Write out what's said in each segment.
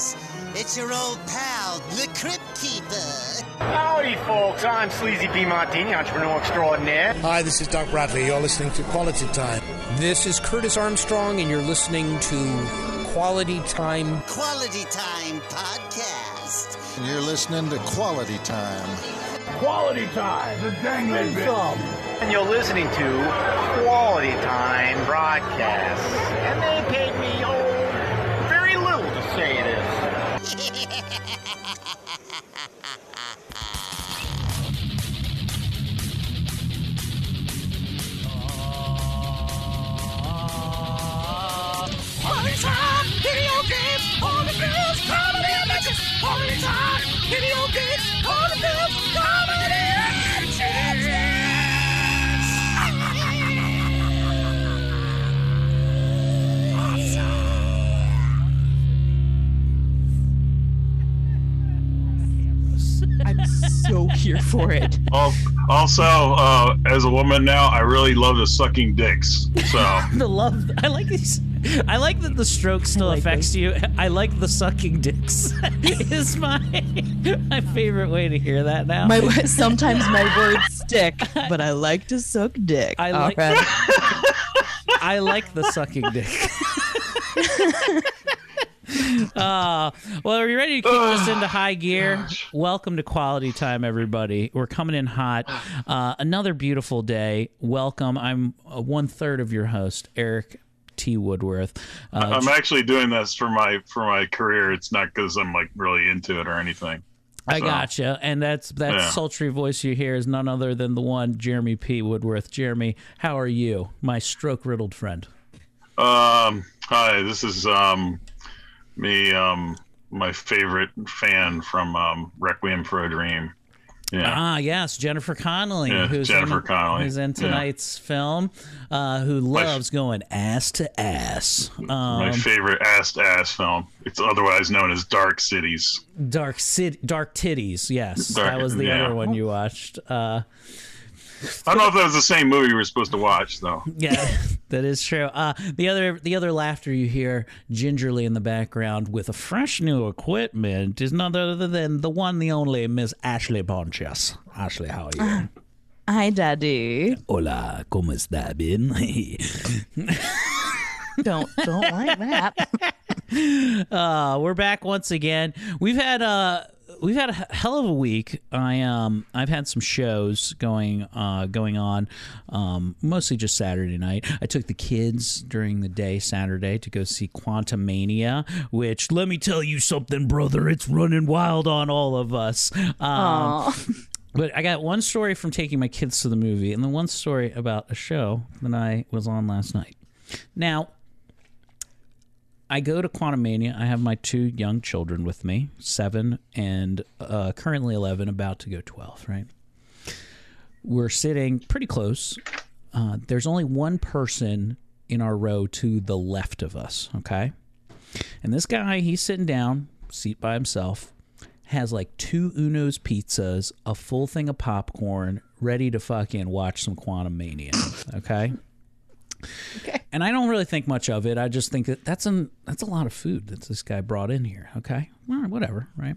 guys. It's your old pal, the Crypt Keeper. Howdy, folks. I'm Sleazy P. Martini, entrepreneur extraordinaire. Hi, this is Doc Bradley. You're listening to Quality Time. This is Curtis Armstrong, and you're listening to Quality Time. Quality Time Podcast. And you're listening to Quality Time. Quality Time. The dangling film. And you're listening to Quality Time Broadcast. And they paid for it. Al- Also, uh, as a woman now, I really love the sucking dicks. So the love. I like these. I like that the stroke still like affects you. I like the sucking dicks. is my my favorite way to hear that now. My sometimes my words stick, but I like to suck dick. I like- All right. I like the sucking dick. Uh, well, are you ready to kick this into high gear? Welcome to Quality Time, everybody. We're coming in hot. Uh, another beautiful day. Welcome. I'm uh, one third of your host, Erik T. Woodworth. Uh, I'm actually doing this for my for my career. It's not because I'm like really into it or anything. I So, gotcha. And that's that Yeah. sultry voice you hear is none other than the one Jeremy P. Woodworth. Jeremy, how are you, my stroke riddled friend? Um, hi, this is um, me, um, my favorite fan from um, Requiem for a Dream. Yeah, Ah, yes, Jennifer Connelly, Yeah, who's Jennifer in, Connelly. who's in Yeah. tonight's film, uh, who loves going ass to ass. my Um, favorite ass to ass film. It's otherwise known as Dark Cities. dark city, dark titties. Yes, Dark- that was the yeah. other one you watched. Uh, I don't know if that was the same movie we were supposed to watch though. yeah, that is true. Uh, the other, the other laughter you hear gingerly in the background with a fresh new equipment is none other than the one, the only Miss Ashley Pontius. Ashley, how are you? Hi, Daddy. Hola, ¿cómo está bien? Don't don't like that. Uh, we're back once again. We've had uh we've had a hell of a week. I um I've had some shows going uh going on, um mostly just Saturday night. I took the kids during the day Saturday to go see Quantumania, which let me tell you something, brother, it's running wild on all of us. Um, but I got one story from taking my kids to the movie, and then one story about a show that I was on last night. Now, I go to Quantumania. I have my two young children with me, seven and uh, currently 11, about to go 12, right? We're sitting pretty close. Uh, there's only one person in our row to the left of us, okay? And this guy, he's sitting down, seat by himself, has like two Uno's pizzas, a full thing of popcorn, ready to fucking watch some Quantumania, okay? okay? And I don't really think much of it. I just think that that's an that's a lot of food that this guy brought in here. Okay, well, whatever, right?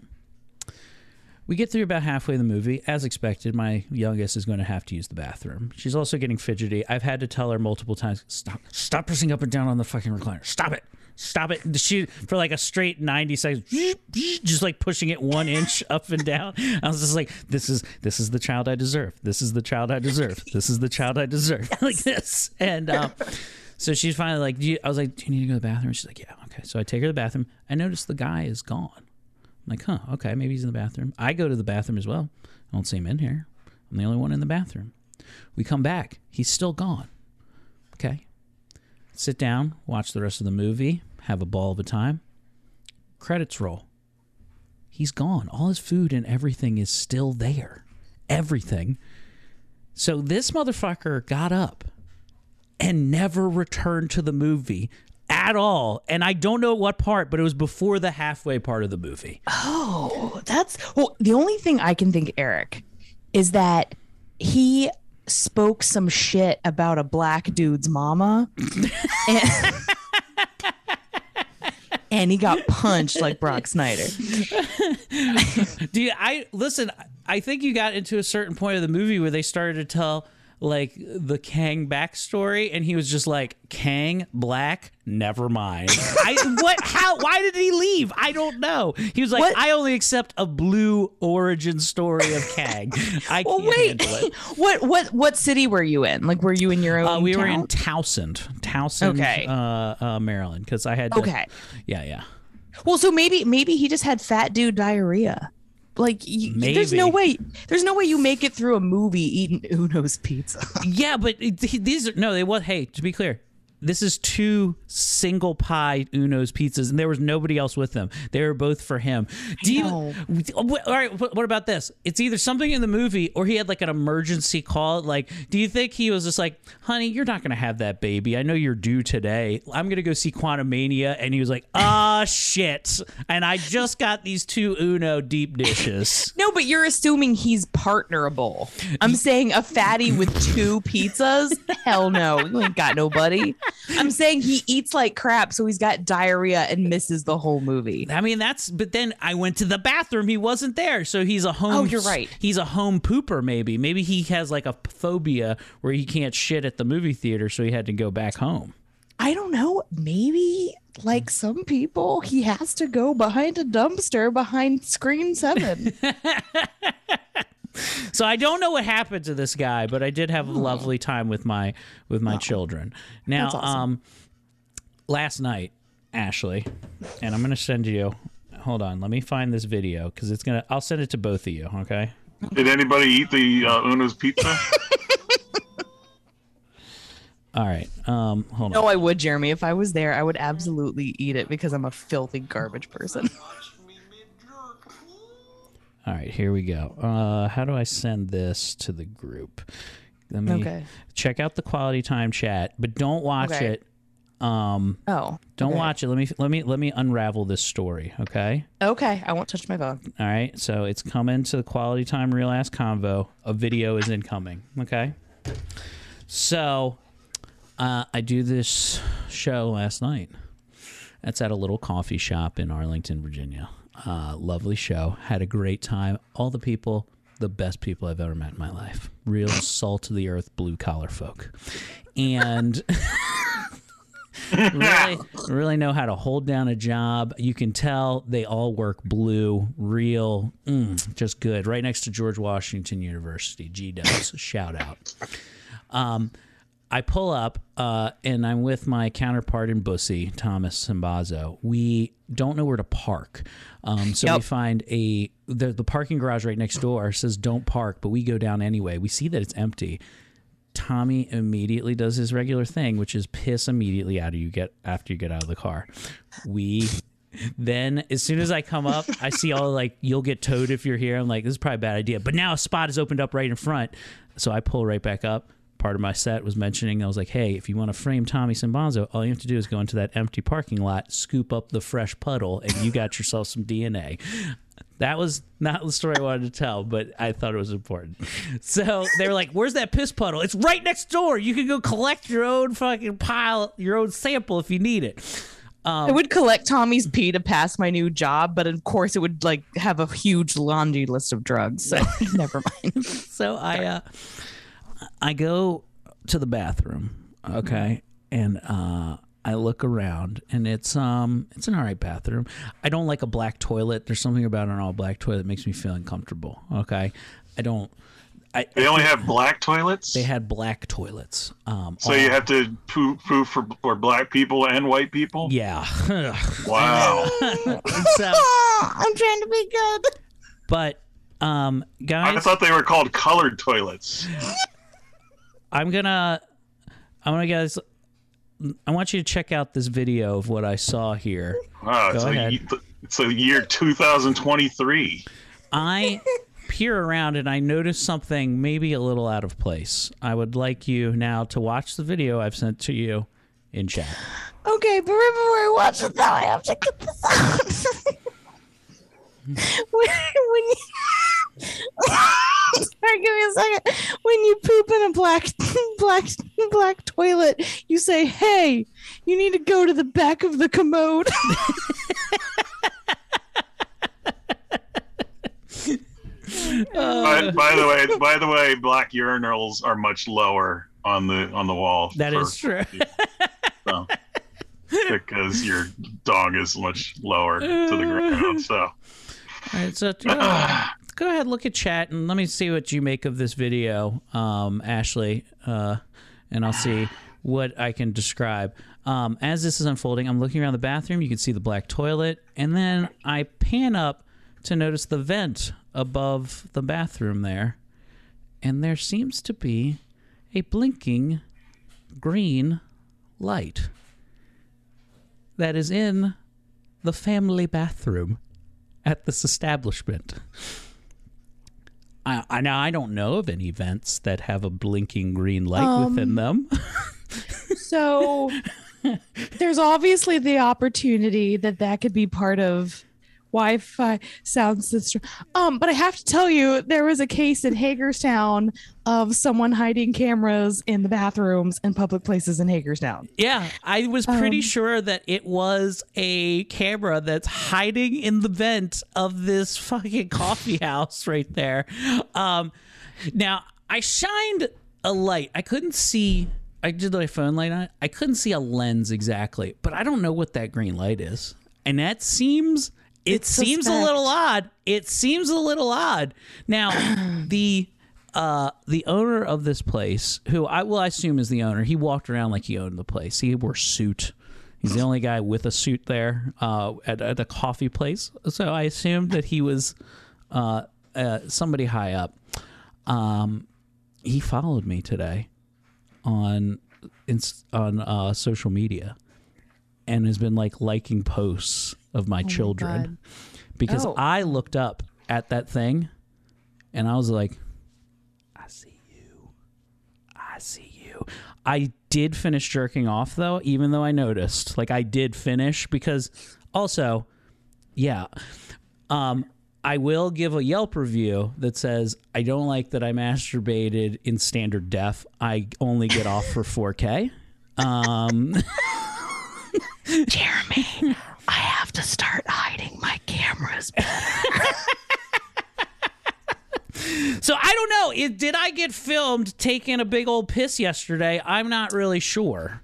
We get through about halfway the movie. As expected, my youngest is going to have to use the bathroom. She's also getting fidgety. I've had to tell her multiple times, "Stop, stop pressing up and down on the fucking recliner. Stop it, stop it." She for like a straight ninety seconds, just like pushing it one inch up and down. I was just like, "This is this is the child I deserve. This is the child I deserve. This is the child I deserve." like this, and. Um, so she's finally like, do you, I was like, do you need to go to the bathroom? She's like, yeah, okay. So I take her to the bathroom. I notice the guy is gone. I'm like, huh, okay, maybe he's in the bathroom. I go to the bathroom as well. I don't see him in here. I'm the only one in the bathroom. We come back. He's still gone. Okay. Sit down, watch the rest of the movie, have a ball of a time. Credits roll. He's gone. All his food and everything is still there. Everything. So this motherfucker got up and never returned to the movie at all. And I don't know what part, but it was before the halfway part of the movie. Oh, that's well. The only thing I can think, Erik, is that he spoke some shit about a black dude's mama, and, and he got punched like Brock Snyder. Do you, I listen? I think you got into a certain point of the movie where they started to tell like the Kang backstory, and he was just like Kang black. Never mind. I what? How? Why did he leave? I don't know. He was like, What? I only accept a blue origin story of Kang. I Well, can't wait. handle it. what what what city were you in? Like, were you in your own? Uh, we were in? Towson, Towson, Okay. uh, uh, Maryland, because I had. To, Okay. Yeah, yeah. Well, so maybe maybe he just had fat dude diarrhea. Like, y there's no way. There's no way you make it through a movie eating Uno's pizza. Yeah, but it, these are no. They was. Hey, to be clear, this is two single pie Uno's pizzas, and there was nobody else with them. They were both for him. Do you? all right. What, what about this? It's either something in the movie, or he had like an emergency call. Like, do you think he was just like, "Honey, you're not gonna have that baby. I know you're due today. I'm gonna go see Quantumania," and he was like, "Ah, shit!" And I just got these two Uno deep dishes. No, but you're assuming he's partnerable. I'm saying a fatty with two pizzas? Hell no. You ain't got nobody. I'm saying he eats like crap, so he's got diarrhea and misses the whole movie. I mean, that's. But then I went to the bathroom. He wasn't there, so he's a oh, home. Oh, you're right. He's a home pooper. Maybe. Maybe he has like a phobia where he can't shit at the movie theater, so he had to go back home. I don't know. Maybe like some people, he has to go behind a dumpster behind screen seven. So I don't know what happened to this guy, but I did have a lovely time with my with my children. Now, awesome. um, last night, Ashley, and I'm gonna send you. Hold on, let me find this video because it's gonna. I'll send it to both of you. Okay. Did anybody eat the uh, Uno's pizza? All right. Um, hold on. no, I would, Jeremy. If I was there, I would absolutely eat it because I'm a filthy garbage person. All right, here we go. Uh, how do I send this to the group? Let me Okay. check out the quality time chat, but don't watch Okay. it. Um, Oh, don't okay. watch it. Let me let me let me unravel this story. Okay. Okay, I won't touch my phone. All right. So it's coming to the quality time real ass convo. A video is incoming. Okay. So uh, I do this show last night. That's at a little coffee shop in Arlington, Virginia. Uh, lovely show. Had a great time. All the people, the best people I've ever met in my life. Real salt of the earth, blue collar folk. And really, really know how to hold down a job. You can tell they all work blue, real, mm, just good. Right next to George Washington University. G Dubs, shout out. Um, I pull up uh, and I'm with my counterpart in Bussy, Thomas Simbazo. We don't know where to park. Um, so we find a the, the parking garage right next door says don't park, but we go down anyway. We see that it's empty. Tommy immediately does his regular thing, which is piss immediately out of you get after you get out of the car. We then as soon as I come up, I see all like you'll get towed if you're here. I'm like, this is probably a bad idea. But now a spot is opened up right in front. So I pull right back up. Part of my set was mentioning I was like, hey, if you want to frame Tommy Simbanzo, all you have to do is go into that empty parking lot, scoop up the fresh puddle, and you got yourself some DNA. That was not the story I wanted to tell, but I thought it was important. So they were like, "Where's that piss puddle? It's right next door. You can go collect your own fucking pile, your own sample if you need it." I would collect Tommy's pee to pass my new job, but of course it would like have a huge laundry list of drugs. So never mind. So I, uh, I go to the bathroom, okay, and uh, I look around, and it's um, it's an alright bathroom. I don't like a black toilet. There's something about an all black toilet that makes me feel uncomfortable. Okay, I don't. I, They only have black toilets, they had black toilets. Um, so all- you have to poo poo for for black people and white people. Yeah. Wow. so, I'm trying to be good. but um, I thought they were called colored toilets. I'm gonna, I'm gonna guys. I want you to check out this video of what I saw here. Wow, Go like ahead. it's the year 2023. I peer around and I notice something maybe a little out of place. I would like you now to watch the video I've sent to you in chat. Okay, but remember where I watched it now. I have to get this out. when, when you Sorry, give me a second. When you poop in a black, black, black toilet, you say, "Hey, you need to go to the back of the commode." by, uh. by the way, by the way, black urinals are much lower on the on the wall. That for, is true. So, because your dog is much lower to the uh. ground. So. All right, so uh, go ahead, look at chat, and let me see what you make of this video, um, Ashley, uh, and I'll see what I can describe. Um, as this is unfolding, I'm looking around the bathroom. You can see the black toilet, and then I pan up to notice the vent above the bathroom there, and there seems to be a blinking green light that is in the family bathroom at this establishment. I, I now I don't know of any vents that have a blinking green light Um, within them. So there's obviously the opportunity that that could be part of Wi-Fi sound system. Um, but I have to tell you, there was a case in Hagerstown of someone hiding cameras in the bathrooms and public places in Hagerstown. yeah, I was pretty Um, sure that it was a camera that's hiding in the vent of this fucking coffee house right there. Um, now I shined a light. I couldn't see. I did my phone light on. I couldn't see a lens exactly, but I don't know what that green light is, and that seems. It It's seems a little odd. It seems a little odd. Now, the uh the owner of this place, who I will assume is the owner, he walked around like he owned the place. He wore a suit. He's the only guy with a suit there uh, at, at a coffee place. So I assumed that he was uh, uh, somebody high up. Um, he followed me today on on uh, social media and has been like liking posts of my children God. because Oh. I looked up at that thing and I was like, I see you. I see you. I did finish jerking off though, even though I noticed. Like I did finish because also, yeah. Um I will give a Yelp review that says I don't like that I masturbated in standard def. I only get off for 4K. Um Jeremy, I have to start hiding my cameras. So I don't know. It, did I get filmed taking a big old piss yesterday? I'm not really sure.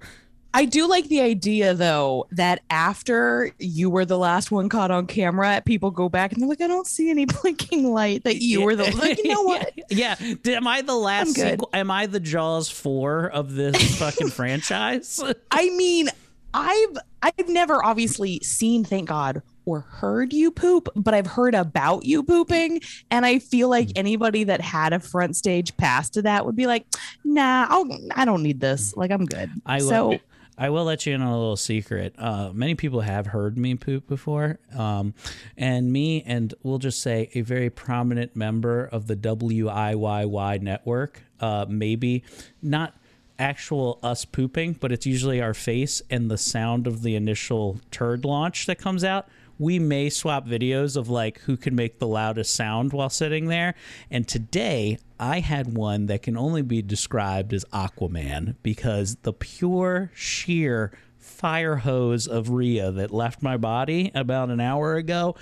I do like the idea though that after you were the last one caught on camera, people go back and they're like, I don't see any blinking light that you were the like, you know what? yeah. Did, am I the last I'm good. sequel? Am I the Jaws 4 of this fucking franchise? I mean, I've I've never obviously seen, thank God, or heard you poop, but I've heard about you pooping, and I feel like Hmm. anybody that had a front stage pass to that would be like, Nah, I'll, I don't need this. Like I'm good. I will, so I will let you in on a little secret. Uh, many people have heard me poop before, um, and me and we'll just say a very prominent member of the WIYY network. Uh, maybe not actual us pooping, but it's usually our face and the sound of the initial turd launch that comes out. We may swap videos of like who can make the loudest sound while sitting there. And today I had one that can only be described as Aquaman because the pure sheer fire hose of Rhea that left my body about an hour ago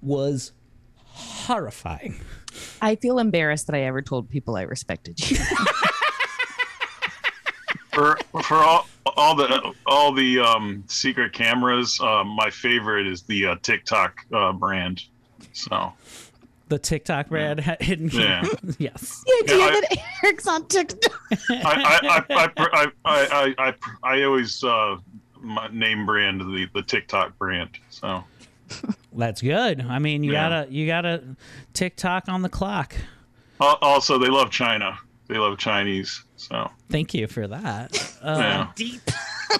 was horrifying. I feel embarrassed that I ever told people I respected you. for for all all the all the um, secret cameras, uh, my favorite is the uh, TikTok uh, brand. So The TikTok brand had hidden Yeah. the yes. idea Yeah, I- that Erik's on TikTok. I I I I I, I, I, I always uh, my name brand the the TikTok brand. So That's good. I mean, you Yeah. gotta you gotta TikTok on the clock. Also they love China. They love Chinese. So Thank you for that. Uh, yeah. Deep.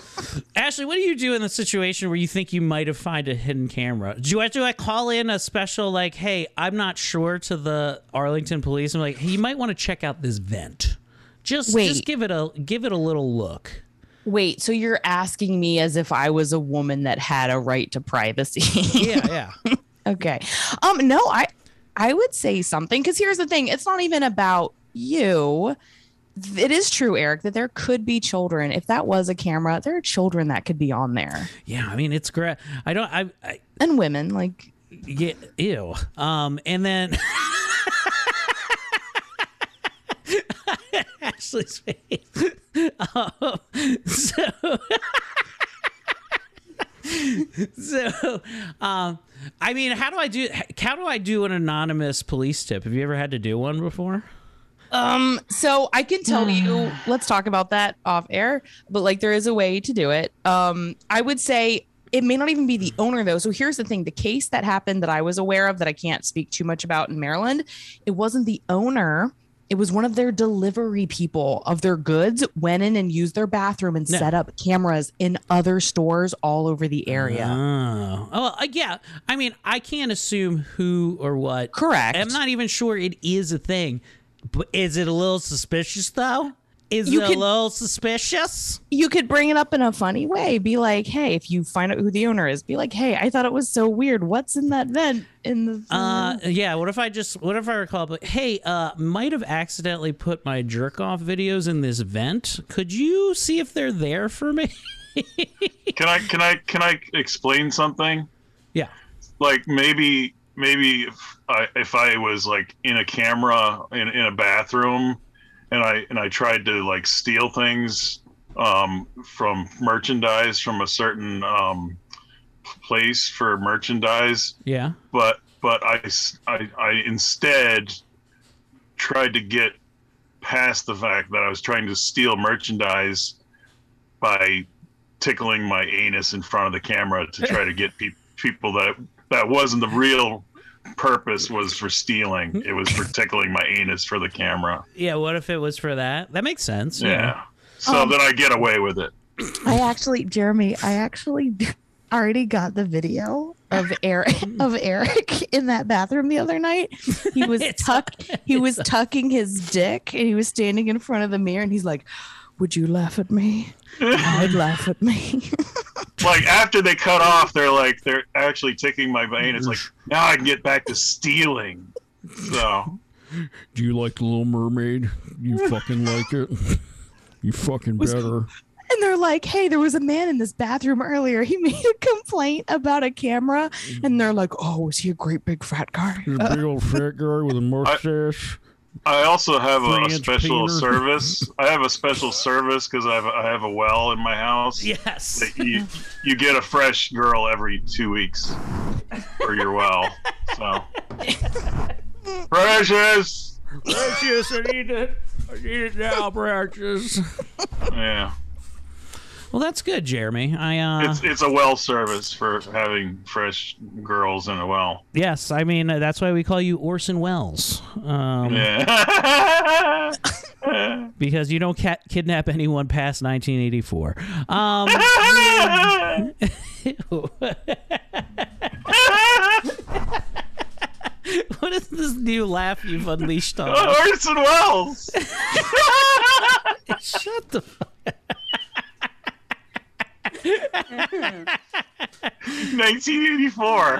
Ashley, what do you do in the situation where you think you might have found a hidden camera? Do I do I call in a special like, hey, I'm not sure to the Arlington police? I'm like, hey, you might want to check out this vent. Just Wait. just give it a give it a little look. Wait, so you're asking me as if I was a woman that had a right to privacy? Yeah, yeah. Okay. Um no, I I would say something cuz here's the thing, it's not even about you it is true, Erik, that there could be children. If that was a camera, there are children that could be on there. Yeah, I mean, it's great. I don't. I, I and women like. Yeah. Ew. Um. And then. Ashley's face. Um, so. so um, I mean, how do I do? How do I do an anonymous police tip? Have you ever had to do one before? Um, so I can tell you, let's talk about that off air, but like there is a way to do it. Um, I would say it may not even be the owner though. So here's the thing the case that happened that I was aware of that I can't speak too much about in Maryland, it wasn't the owner. It was one of their delivery people of their goods went in and used their bathroom and No. set up cameras in other stores all over the area. Oh, oh uh, yeah. I mean, I can't assume who or what. Correct. I'm not even sure it is a thing. But is it a little suspicious though? Is You it could- a little suspicious? you could bring it up in a funny way. Be like, hey, if you find out who the owner is, be like, hey, I thought it was so weird. What's in that vent in the Uh, yeah. What if I just? What if I recall? But hey, uh, might have accidentally put my jerk off videos in this vent. Could you see if they're there for me? Can I can I can I explain something? Yeah. Like maybe maybe if I if I was like in a camera in, in a bathroom and I and I tried to like steal things um, from merchandise from a certain um, place for merchandise, Yeah. but but I, I I instead tried to get past the fact that I was trying to steal merchandise by tickling my anus in front of the camera to try to get pe- people that that wasn't the real purpose was for stealing it was for tickling my anus for the camera Yeah. What if it was for that? That makes sense. yeah so um, then i get away with it I actually, Jeremy, I actually already got the video of Erik of Erik in that bathroom the other night. He was tuck he was tucking his dick and he was standing in front of the mirror and he's like, Would you laugh at me? I'd laugh at me. like after they cut off they're like they're actually tickling my vein it's like now i can get back to stealing so Do you like the Little Mermaid? You fucking like it? You fucking better. And they're like, hey, there was a man in this bathroom earlier. He made a complaint about a camera. And they're like, oh, is he a great big fat guy? He's a big old fat guy with a mustache. I also have a, a special peener. service. I have a special service because I have I have a well in my house. Yes. That you you get a fresh girl every two weeks for your well. So precious. Precious, I need it. I need it now, Precious. Yeah, Well, that's good, Jeremy. I uh, it's it's a well service for having fresh girls in a well. yes, I mean uh, that's why we call you Orson Welles. Um, Yeah. because you don't ca- kidnap anyone past 1984. Um, what is this new laugh you've unleashed on? Orson Welles. Shut the fuck 1984.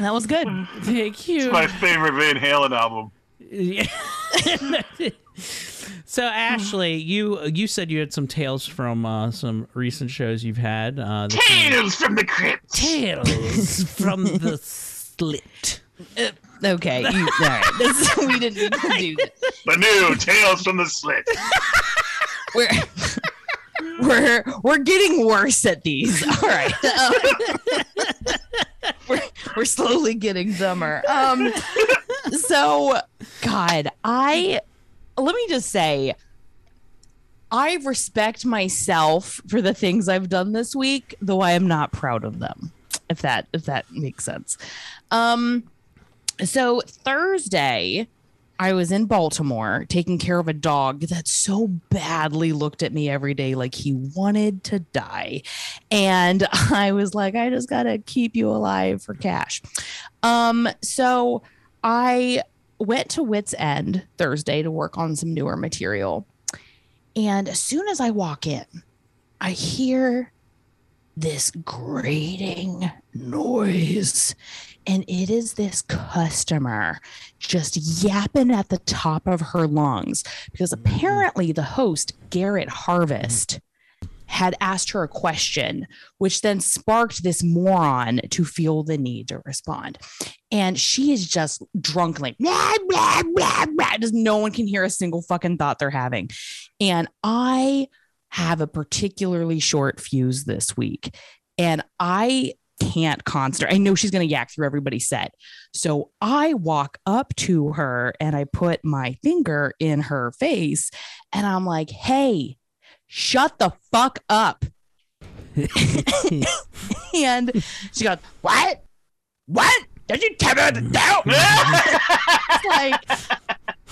That was good. Thank you. It's my favorite Van Halen album. Yeah. so Ashley, you you said you had some tales from uh, some recent shows you've had. Uh, the Tales from the Crypt. tales from the slit. Okay. You, all right. This, we didn't need to do this. The new Tales from the Slit. We're, we're, we're getting worse at these. All right. Um, we're, we're slowly getting dumber. Um, so, God, I, let me just say, I respect myself for the things I've done this week, though I am not proud of them. If that if that makes sense. Um so Thursday I was in Baltimore taking care of a dog that so badly looked at me every day like he wanted to die. And I was like, I just got to keep you alive for cash. Um, so I went to Wits End Thursday to work on some newer material. And as soon as I walk in, I hear this grating noise. And it is this customer just yapping at the top of her lungs because mm-hmm. apparently the host, Garrett Harvest, had asked her a question, which then sparked this moron to feel the need to respond. And she is just drunk, like, blah, blah, blah, blah. Just no one can hear a single fucking thought they're having. And I have a particularly short fuse this week. And I can't concentrate. I know she's going to yak through everybody's set. So I walk up to her and I put my finger in her face and I'm like, hey, shut the fuck up. and she goes, what? What? Did you tell me to do? Like,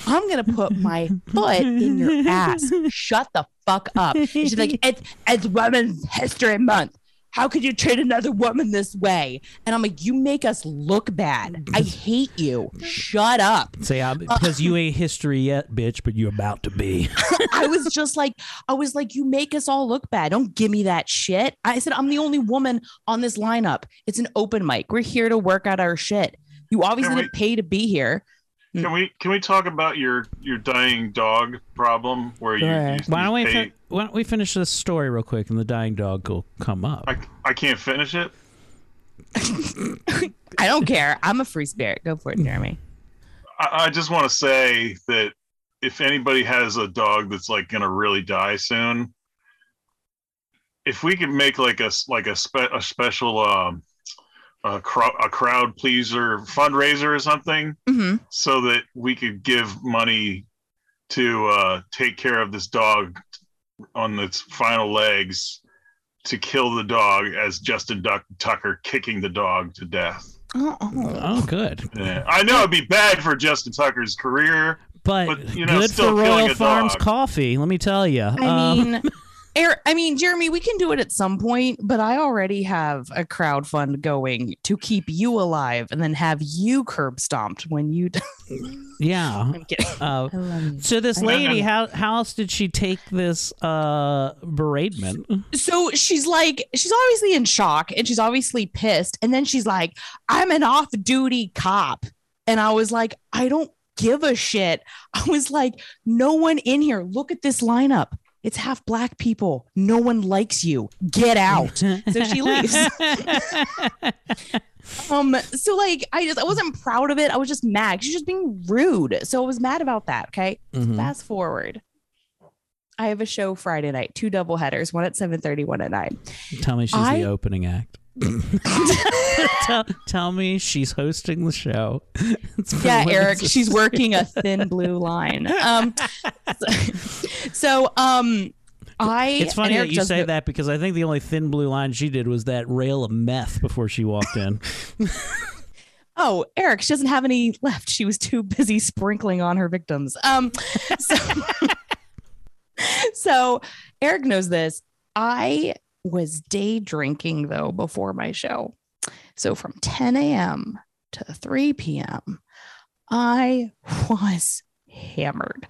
I'm gonna put my foot in your ass. Shut the fuck up. And she's like, it's it's Women's History Month. How could you treat another woman this way? And I'm like, you make us look bad. I hate you. Shut up. Say, uh, because you ain't history yet, bitch, but you're about to be. I was just like, I was like, you make us all look bad. Don't give me that shit. I said, I'm the only woman on this lineup. It's an open mic. We're here to work out our shit. You obviously Can we- didn't pay to be here. Can we can we talk about your your dying dog problem where you, you, Why don't we? Fin- why don't we finish this story real quick, and the dying dog will come up. I, I can't finish it. I don't care. I'm a free spirit. Go for it, Jeremy. I, I just want to say that if anybody has a dog that's like gonna really die soon, if we could make like a s- like a spe- a special um a, cro- a crowd pleaser fundraiser or something, Mm-hmm. so that we could give money to uh, take care of this dog on its final legs to kill the dog as Justin Duck- Tucker kicking the dog to death. Oh, oh, good. Yeah. I know it'd be bad for Justin Tucker's career, But, you know, good still for Royal Farms dog. coffee. Let me tell you. I mean, Erik, I mean, Jeremy, we can do it at some point, but I already have a crowd fund going to keep you alive and then have you curb stomped when you. yeah. I'm kidding. Uh, I love you. so this lady, how how else did she take this uh beratement? so she's like, she's obviously in shock and she's obviously pissed. And then she's like, I'm an off duty cop. And I was like, I don't give a shit. I was like, no one in here. Look at this lineup. It's half black people. No one likes you. Get out. so she leaves. um, so like I just I wasn't proud of it. I was just mad. She's just being rude. So I was mad about that. Okay. Mhm. Fast forward. I have a show Friday night, two double headers, one at 7:30, one at 9. Tell me she's I- the opening act. tell, tell me she's hosting the show. Yeah, Erik, she's working a thin blue line. Um, so, so, um, I. It's funny that you say the- that because I think the only thin blue line she did was that rail of meth before she walked in. Oh, Erik, she doesn't have any left. She was too busy sprinkling on her victims. Um, so, so Erik knows this. I was day drinking though before my show. So from 10 a.m. to 3 p.m., I was hammered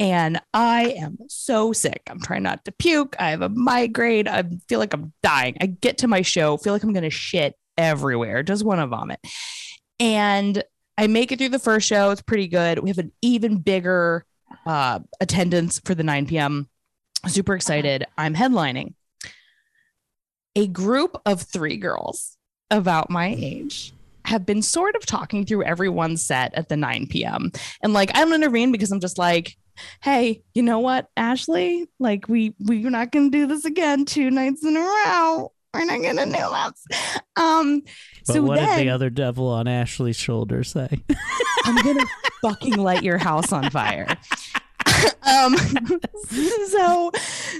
and I am so sick. I'm trying not to puke. I have a migraine. I feel like I'm dying. I get to my show, feel like I'm going to shit everywhere, just want to vomit. And I make it through the first show. It's pretty good. We have an even bigger uh, attendance for the 9 p.m. Super excited. I'm headlining a group of three girls about my age have been sort of talking through everyone's set at the 9 p.m. And like I don't intervene because I'm just like, hey, you know what, Ashley? Like we we're not gonna do this again two nights in a row. We're not gonna do this. Um But so what then did the other devil on Ashley's shoulder say? I'm gonna fucking light your house on fire. um so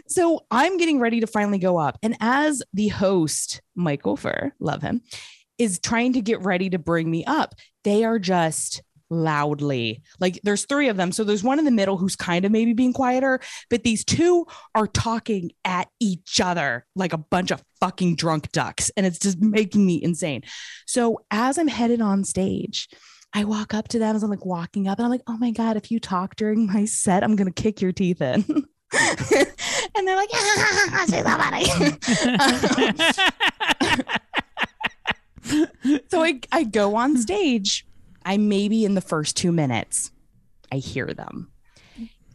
so I'm getting ready to finally go up. And as the host, Michael Fur, love him, is trying to get ready to bring me up, they are just loudly like there's three of them so there's one in the middle who's kind of maybe being quieter but these two are talking at each other like a bunch of fucking drunk ducks and it's just making me insane so as i'm headed on stage I walk up to them as I'm like walking up and I'm like, oh my God, if you talk during my set, I'm going to kick your teeth in. and they're like, ah, she's funny. so I, I go on stage. I maybe in the first two minutes, I hear them.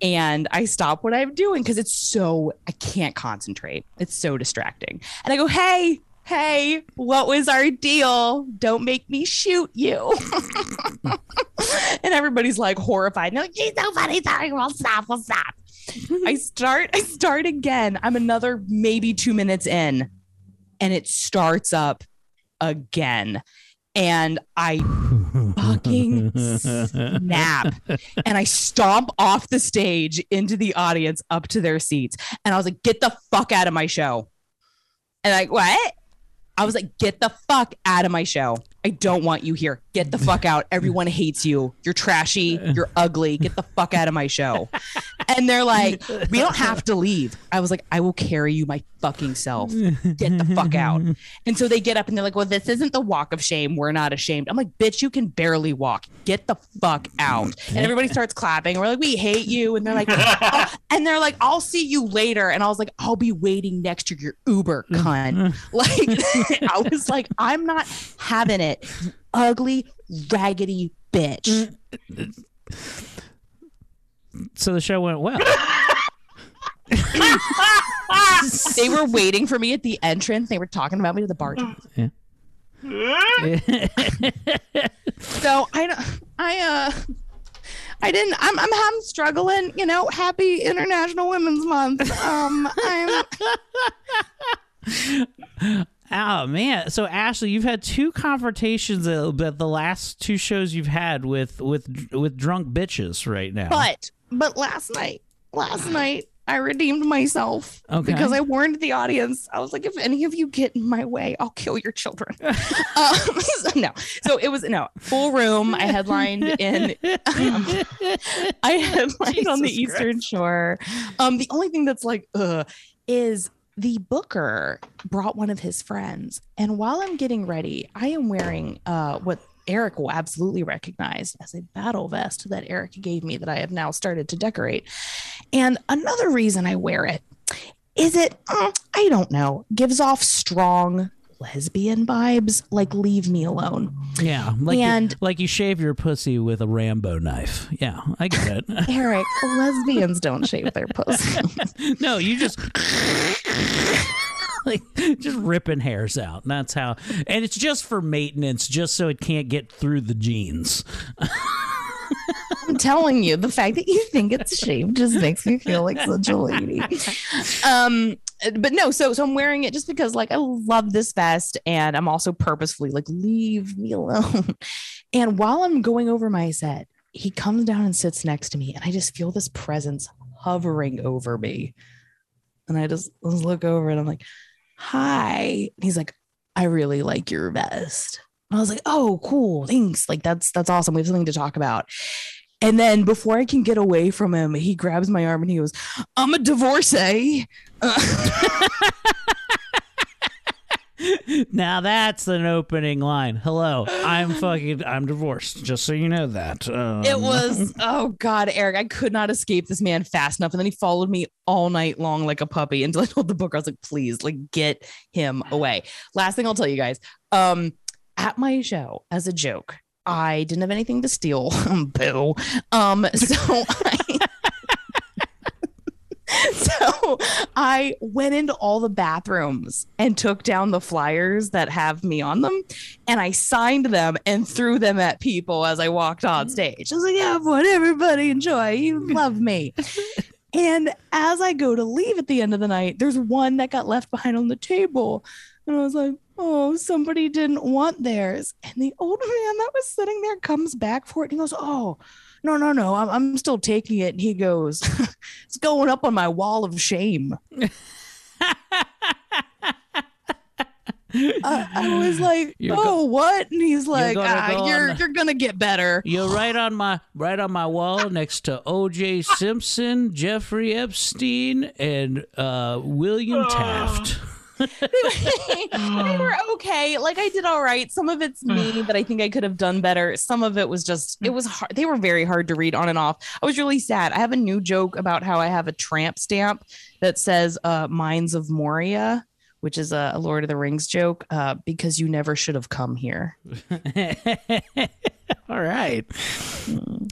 and I stop what I'm doing because it's so I can't concentrate. It's so distracting. And I go, "Hey, hey, what was our deal? Don't make me shoot you." and everybody's like horrified. No, she's so funny. Sorry, we'll stop. We'll stop. I start. I start again. I'm another maybe two minutes in, and it starts up again. And I fucking snap and I stomp off the stage into the audience up to their seats. And I was like, get the fuck out of my show. And like, what? I was like, get the fuck out of my show. I don't want you here. Get the fuck out. Everyone hates you. You're trashy. You're ugly. Get the fuck out of my show. And they're like, we don't have to leave. I was like, I will carry you my fucking self. Get the fuck out. And so they get up and they're like, well, this isn't the walk of shame. We're not ashamed. I'm like, bitch, you can barely walk. Get the fuck out. And everybody starts clapping. We're like, we hate you. And they're like, "Oh," and they're like, I'll see you later. And I was like, I'll be waiting next to your Uber cunt. like, I was like, I'm not having it. You Ugly, raggedy bitch. So the show went well. they were waiting for me at the entrance. They were talking about me to the bartender. Yeah. So I don't. I uh. I didn't. I'm. I'm. I'm struggling. You know. Happy International Women's Month. Um. I'm. Oh man! So Ashley, you've had two confrontations but the last two shows you've had with with with drunk bitches right now. But. But last night. Last night. I redeemed myself Okay. because I warned the audience. I was like, if any of you get in my way, I'll kill your children. um, so, no, so it was no full room. I headlined in. Um, I headlined on the Jesus Eastern Shore. Um, the only thing that's like, uh, is the booker brought one of his friends, and while I'm getting ready, I am wearing uh what Erik will absolutely recognize as a battle vest that Erik gave me that I have now started to decorate. And another reason I wear it is it, mm, I don't know, gives off strong lesbian vibes. Like, leave me alone. Yeah, like And- you, like you shave your pussy with a Rambo knife. Yeah, I get it. Erik, lesbians don't shave their pussy. no, you just like just ripping hairs out. And That's how, and it's just for maintenance, just so it can't get through the jeans. I'm telling you, the fact that you think it's shaved just makes me feel like such a lady. Um, but no, so so I'm wearing it just because like I love this vest, and I'm also purposefully like leave me alone. And while I'm going over my set, he comes down and sits next to me, and I just feel this presence hovering over me. And I just, just look over and I'm like, hi. And he's like, I really like your vest. And I was like, oh, cool. Thanks. Like that's that's awesome. We have something to talk about. And then before I can get away from him, he grabs my arm and he goes, I'm a divorcee. Uh, Now that's an opening line. Hello, I'm fucking, I'm divorced. Just so you know that. Um, it was, oh God, Erik, I could not escape this man fast enough. And then he followed me all night long like a puppy until I told the book, I was like, please, like, get him away. Last thing I'll tell you guys. Um, at my show, as a joke, I didn't have anything to steal. Boo. Um, so I so I went into all the bathrooms and took down the flyers that have me on them and I signed them and threw them at people as I walked on stage. I was like, yeah, what everybody enjoy. You love me. and as I go to leave at the end of the night, there's one that got left behind on the table. And I was like, oh, somebody didn't want theirs. And the old man that was sitting there comes back for it. And he goes, oh, no, no, no, I'm, I'm still taking it. And he goes, it's going up on my wall of shame. I, I was like, You're oh, go- what? And he's like, gonna ah, you're on- you're gonna get better. You're right on my right on my wall next to O.J. Simpson, Jeffrey Epstein, and uh, William Taft. they were okay. Like I did all right. Some of it's me that I think I could have done better. Some of it was just it was hard. They were very hard to read on and off. I was really sad. I have a new joke about how I have a tramp stamp that says uh Mines of Moria, which is a, a Lord of the Rings joke, uh, because you never should have come here. All right.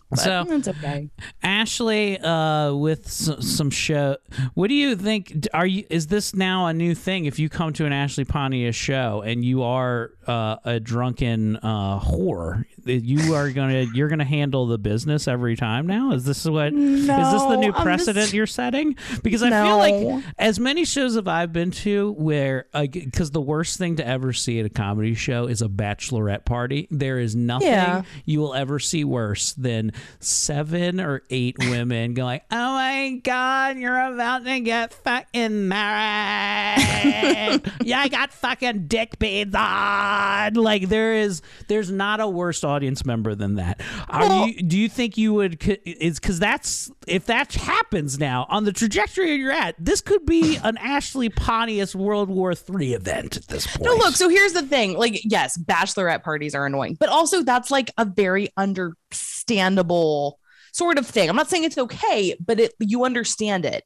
But so it's okay. Ashley, uh, with some, some show, what do you think? Are you is this now a new thing? If you come to an Ashley Pontius show and you are uh, a drunken uh, whore, you are gonna you're gonna handle the business every time now. Is this what? is this the new I'm precedent just- you're setting? Because I feel like as many shows have I've been to where because the worst thing to ever see at a comedy show is a bachelorette party. There is nothing Yeah. You will ever see worse than seven or eight women going, "Oh my god, you're about to get fucking married! yeah, I got fucking dick beads on." Like there is, there's not a worse audience member than that. Are you? Do you think you would? Is because that's if that happens now on the trajectory you're at, this could be an Ashley Pontius World War III event at this point. No, look, so here's the thing. Like, yes, bachelorette parties are annoying, but also that's like a very understandable sort of thing. I'm not saying it's okay, but it you understand it.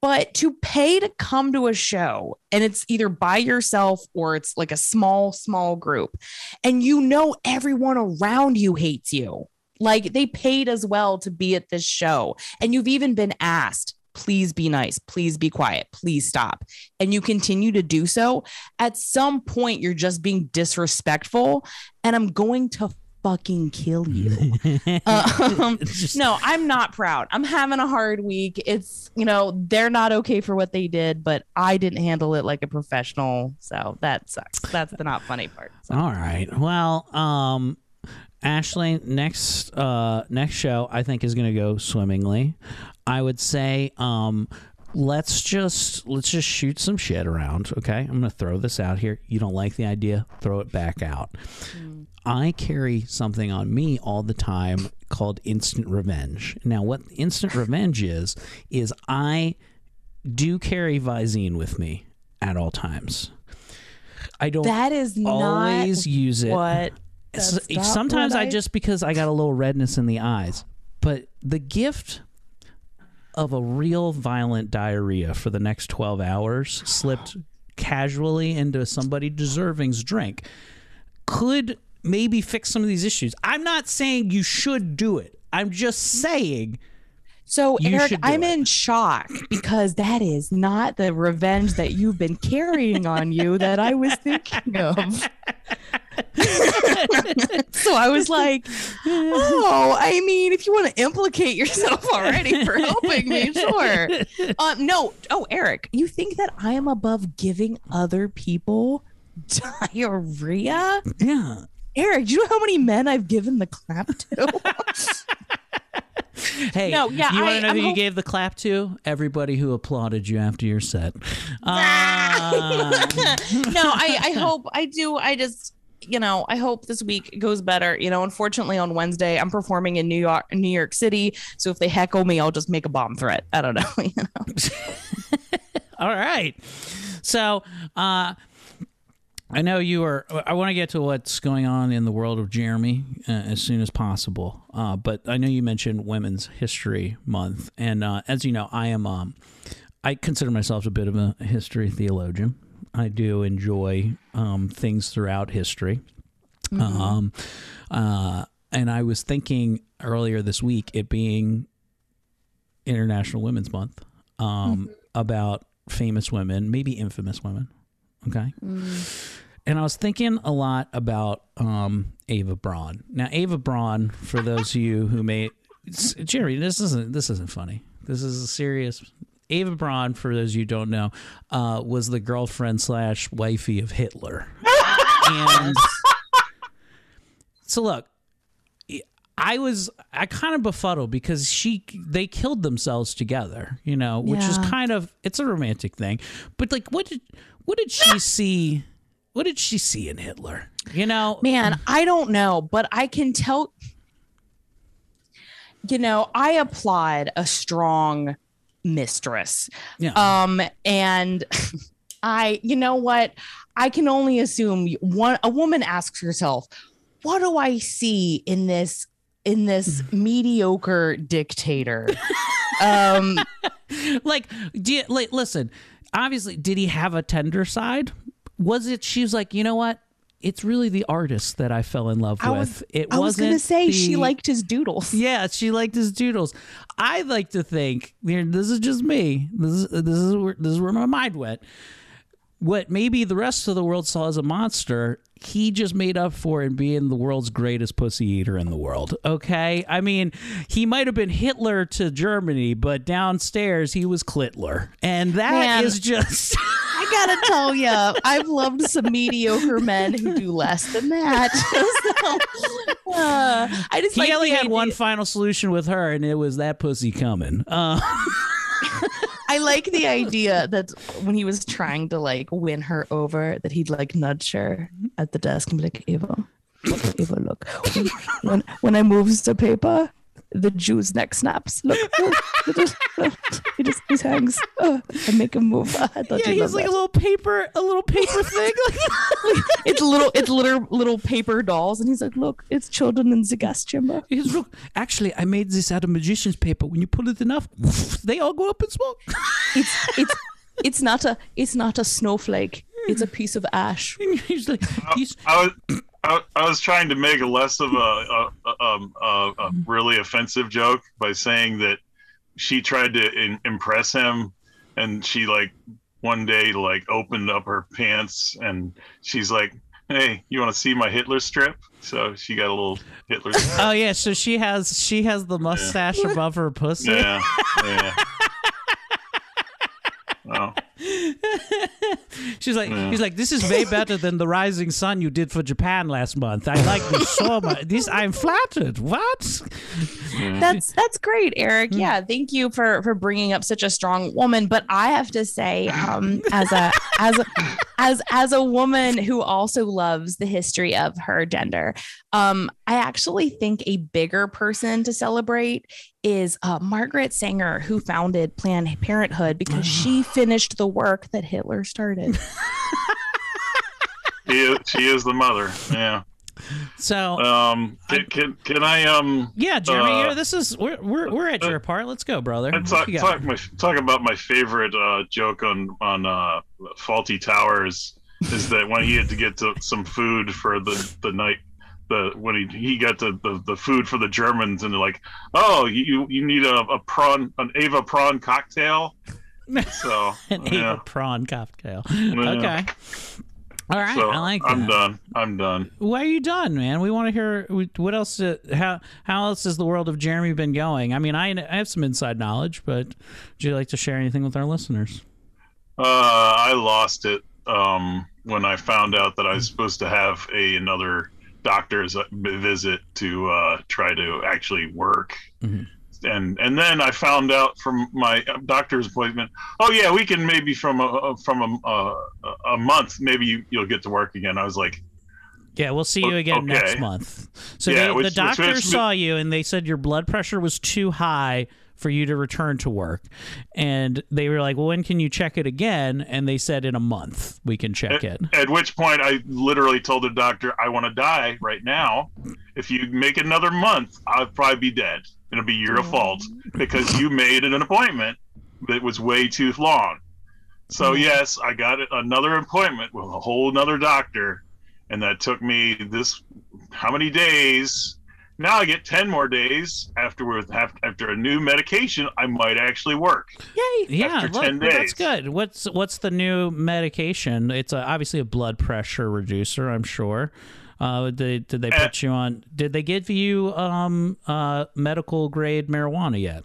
But to pay to come to a show and it's either by yourself or it's like a small, small group, and you know everyone around you hates you. Like they paid as well to be at this show. And you've even been asked, please be nice, please be quiet, please stop. And you continue to do so. At some point, you're just being disrespectful. And I'm going to fucking kill you. um, no, I'm not proud. I'm having a hard week. It's, you know, they're not okay for what they did, but I didn't handle it like a professional. So that sucks. That's the not funny part. All right. Well, um, Ashley, next uh, next show I think is going to go swimmingly. I would say um, let's just let's just shoot some shit around. Okay, I'm going to throw this out here. You don't like the idea? Throw it back out. Hmm. I carry something on me all the time called instant revenge. Now, what instant revenge is is I do carry Visine with me at all times. I don't That is not always use it. what. S- that's not Sometimes what I just because I got a little redness in the eyes, but the gift of a real violent diarrhea for the next 12 hours slipped casually into somebody deserving's drink could maybe fix some of these issues. I'm not saying you should do it. I'm just saying So, You Erik, I'm it. in shock because that is not the revenge that you've been carrying on you that I was thinking of. so I was like, oh, I mean, if you want to implicate yourself already for helping me, sure. Um, no, oh, Erik, you think that I am above giving other people diarrhea? Yeah. Erik, do you know how many men I've given the clap to? Hey, No, yeah, you want to know I'm who you gave the clap to? Everybody who applauded you after your set. No, I, I hope I do. I just, you know, I hope this week goes better. You know, unfortunately, on Wednesday, I'm performing in New York, New York City. So if they heckle me, I'll just make a bomb threat. I don't know. You know? All right. So, uh, I know you are. I want to get to what's going on in the world of Jeremy uh, as soon as possible. Uh, but I know you mentioned Women's History Month, and uh, as you know, I am. Um, I consider myself a bit of a history theologian. I do enjoy um, things throughout history. Um, uh, and I was thinking earlier this week, it being International Women's Month, um, about famous women, maybe infamous women. Okay. And I was thinking a lot about um, Eva Braun. Now, Eva Braun, for those of you who may, Jerry, this isn't this isn't funny. This is a serious. Eva Braun, for those of you who don't know, uh, was the girlfriend slash wifey of Hitler. and so, look, I was I kind of befuddled because she they killed themselves together, you know, which is kind of it's a romantic thing. But like what did what did she see what did she see in Hitler? You know, Man, I don't know, but I can tell. You know, I applaud a strong mistress. Yeah. Um, and I, you know what? I can only assume one a woman asks herself, "What do I see in this in this mediocre dictator?" um, like do you, like listen, obviously did he have a tender side? Was it she was like, "You know what? it's really the artist that I fell in love I with. was, it I was wasn't gonna say she liked his doodles. Yeah, she liked his doodles. I like to think here, this is just me. This is this is where this is where my mind went. What maybe the rest of the world saw as a monster, he just made up for in being the world's greatest pussy eater in the world. Okay, I mean, he might have been Hitler to Germany, but downstairs he was Clitler, and that is Man. just. I gotta tell you, I've loved some mediocre men who do less than that. So, uh, I just he like only had idea- one final solution with her, and it was that pussy coming. Uh, I like the idea that when he was trying to like win her over, that he'd like nudge her at the desk and be like, "Eva, Eva, look. When when, I moves the paper, the Jew's neck snaps. Look, look, look, he just he hangs. Uh, I make him move. I thought yeah, you'd he's like that. a little paper, a little paper thing. it's little, it's little little paper dolls, and he's like, "Look, it's children in the gas chamber." He's look. Actually, I made this out of magician's paper. When you pull it enough, they all go up in smoke. It's it's it's not a it's not a snowflake. It's a piece of ash. he's like, he's. I was, I, I was trying to make a less of a, a, a, um, a, a really offensive joke by saying that she tried to in, impress him, and she like one day like opened up her pants and she's like, "Hey, you want to see my Hitler strip?" So she got a little Hitler. Strip. Oh yeah, so she has she has the mustache above her pussy. Yeah, yeah. Oh. She's like, Yeah. he's like, this is way better than the Rising Sun you did for Japan last month. I like this so much. This I'm flattered. What? That's that's great, Erik. Yeah, thank you for for bringing up such a strong woman. But I have to say, um, as a as a as as a woman who also loves the history of her gender, um, I actually think a bigger person to celebrate is uh, Margaret Sanger, who founded Planned Parenthood because she finished the work that Hitler started. She is, she is the mother. Yeah. So, um, can, can, can I um? Yeah, Jeremy, uh, this is we're we're, we're at your part. Let's go, brother. And talk, talk, my, talk about my favorite uh, joke on on uh, Fawlty Towers is that when he had to get to some food for the the night the when he he got the, the, the food for the Germans and they're like oh you you need a, a prawn an Ava prawn cocktail so An yeah. Ava prawn cocktail. Yeah. Okay. All right, So, I like I'm done I'm done Why are you done, man? We want to hear what else. Uh, how how else has the world of Jeremy been going? I mean, I, I have some inside knowledge, but would you like to share anything with our listeners? Uh, I lost it um, when I found out that I was supposed to have a another doctor's visit to uh, try to actually work, and and then I found out from my doctor's appointment. Oh yeah, we can maybe from a from a a, a month maybe you, you'll get to work again. I was like, Yeah, we'll see you again okay. next month. So Yeah, they, which- the doctor makes me- saw you, and they said your blood pressure was too high for you to return to work. And they were like, "Well, when can you check it again?" And they said, "In a month, we can check it." At which point, I literally told the doctor, "I want to die right now. If you make it another month, I'll probably be dead. It'll be your fault because you made an appointment that was way too long." So mm. yes, I got another appointment with a whole another doctor, and that took me this how many days? Now I get ten more days after with after a new medication. I might actually work. Yay! Yeah, After look, 10 well, that's good. What's what's the new medication? It's a, obviously a blood pressure reducer, I'm sure. Uh, did, did they Eh. put you on? Did they give you um, uh, medical grade marijuana yet?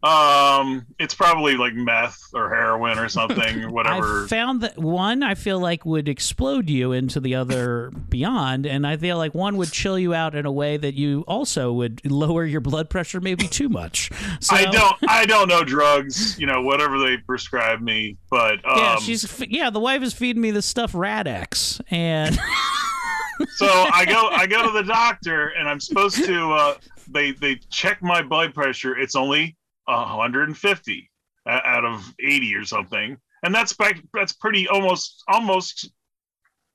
Um, it's probably like meth or heroin or something, whatever. I found that one I feel like would explode you into the other beyond, and I feel like one would chill you out in a way that you also would lower your blood pressure maybe too much. So, I don't, I don't know drugs, you know, whatever they prescribe me, but um, yeah, she's yeah. The wife is feeding me this stuff Radex, and so I go, I go to the doctor, and I'm supposed to. Uh, they they check my blood pressure. It's only 150 o- out of 80 or something, and that's back, that's pretty almost almost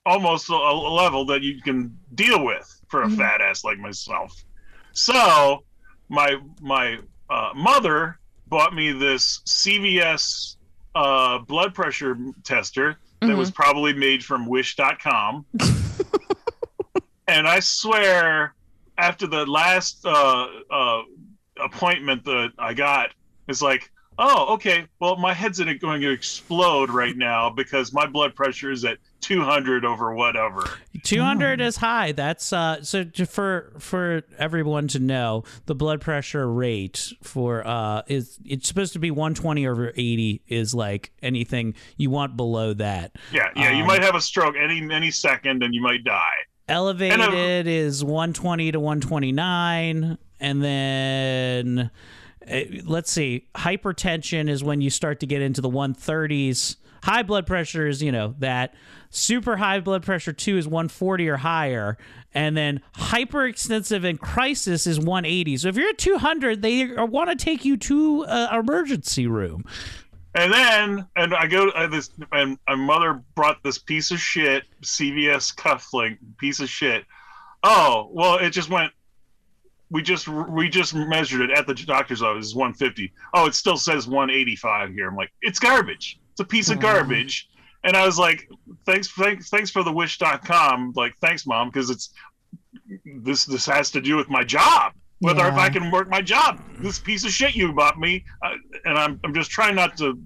almost a, a level that you can deal with for a fat ass like myself. So my my uh, mother bought me this CVS uh, blood pressure tester that was probably made from Wish.com. and I swear, after the last uh, uh, appointment that I got, is like, oh, okay, well, my head's in- going to explode right now because my blood pressure is at 200 over whatever. 200 is high. That's uh so to, for for everyone to know, the blood pressure rate for uh is it's supposed to be 120 over 80 is like anything you want below that. Yeah, yeah, you Um, might have a stroke any any second and you might die. Elevated is 120 to 129 and then uh, let's see, hypertension is when you start to get into the 130s. High blood pressure is, you know, that super high blood pressure 2 is 140 or higher and then hyperextensive and crisis is 180. So if you're at 200, they want to take you to uh, emergency room. And then, and I go, uh, this, and my mother brought this piece of shit CVS cufflink piece of shit. Oh, well, it just went. We just we just measured it at the doctor's office. It's 150. Oh, it still says 185 here. I'm like, it's garbage. It's a piece of garbage. And I was like, thanks, thanks, thanks for the wish.com. Like, thanks, mom, because it's this this has to do with my job. Whether if I can work my job, this piece of shit you bought me, uh, and I'm I'm just trying not to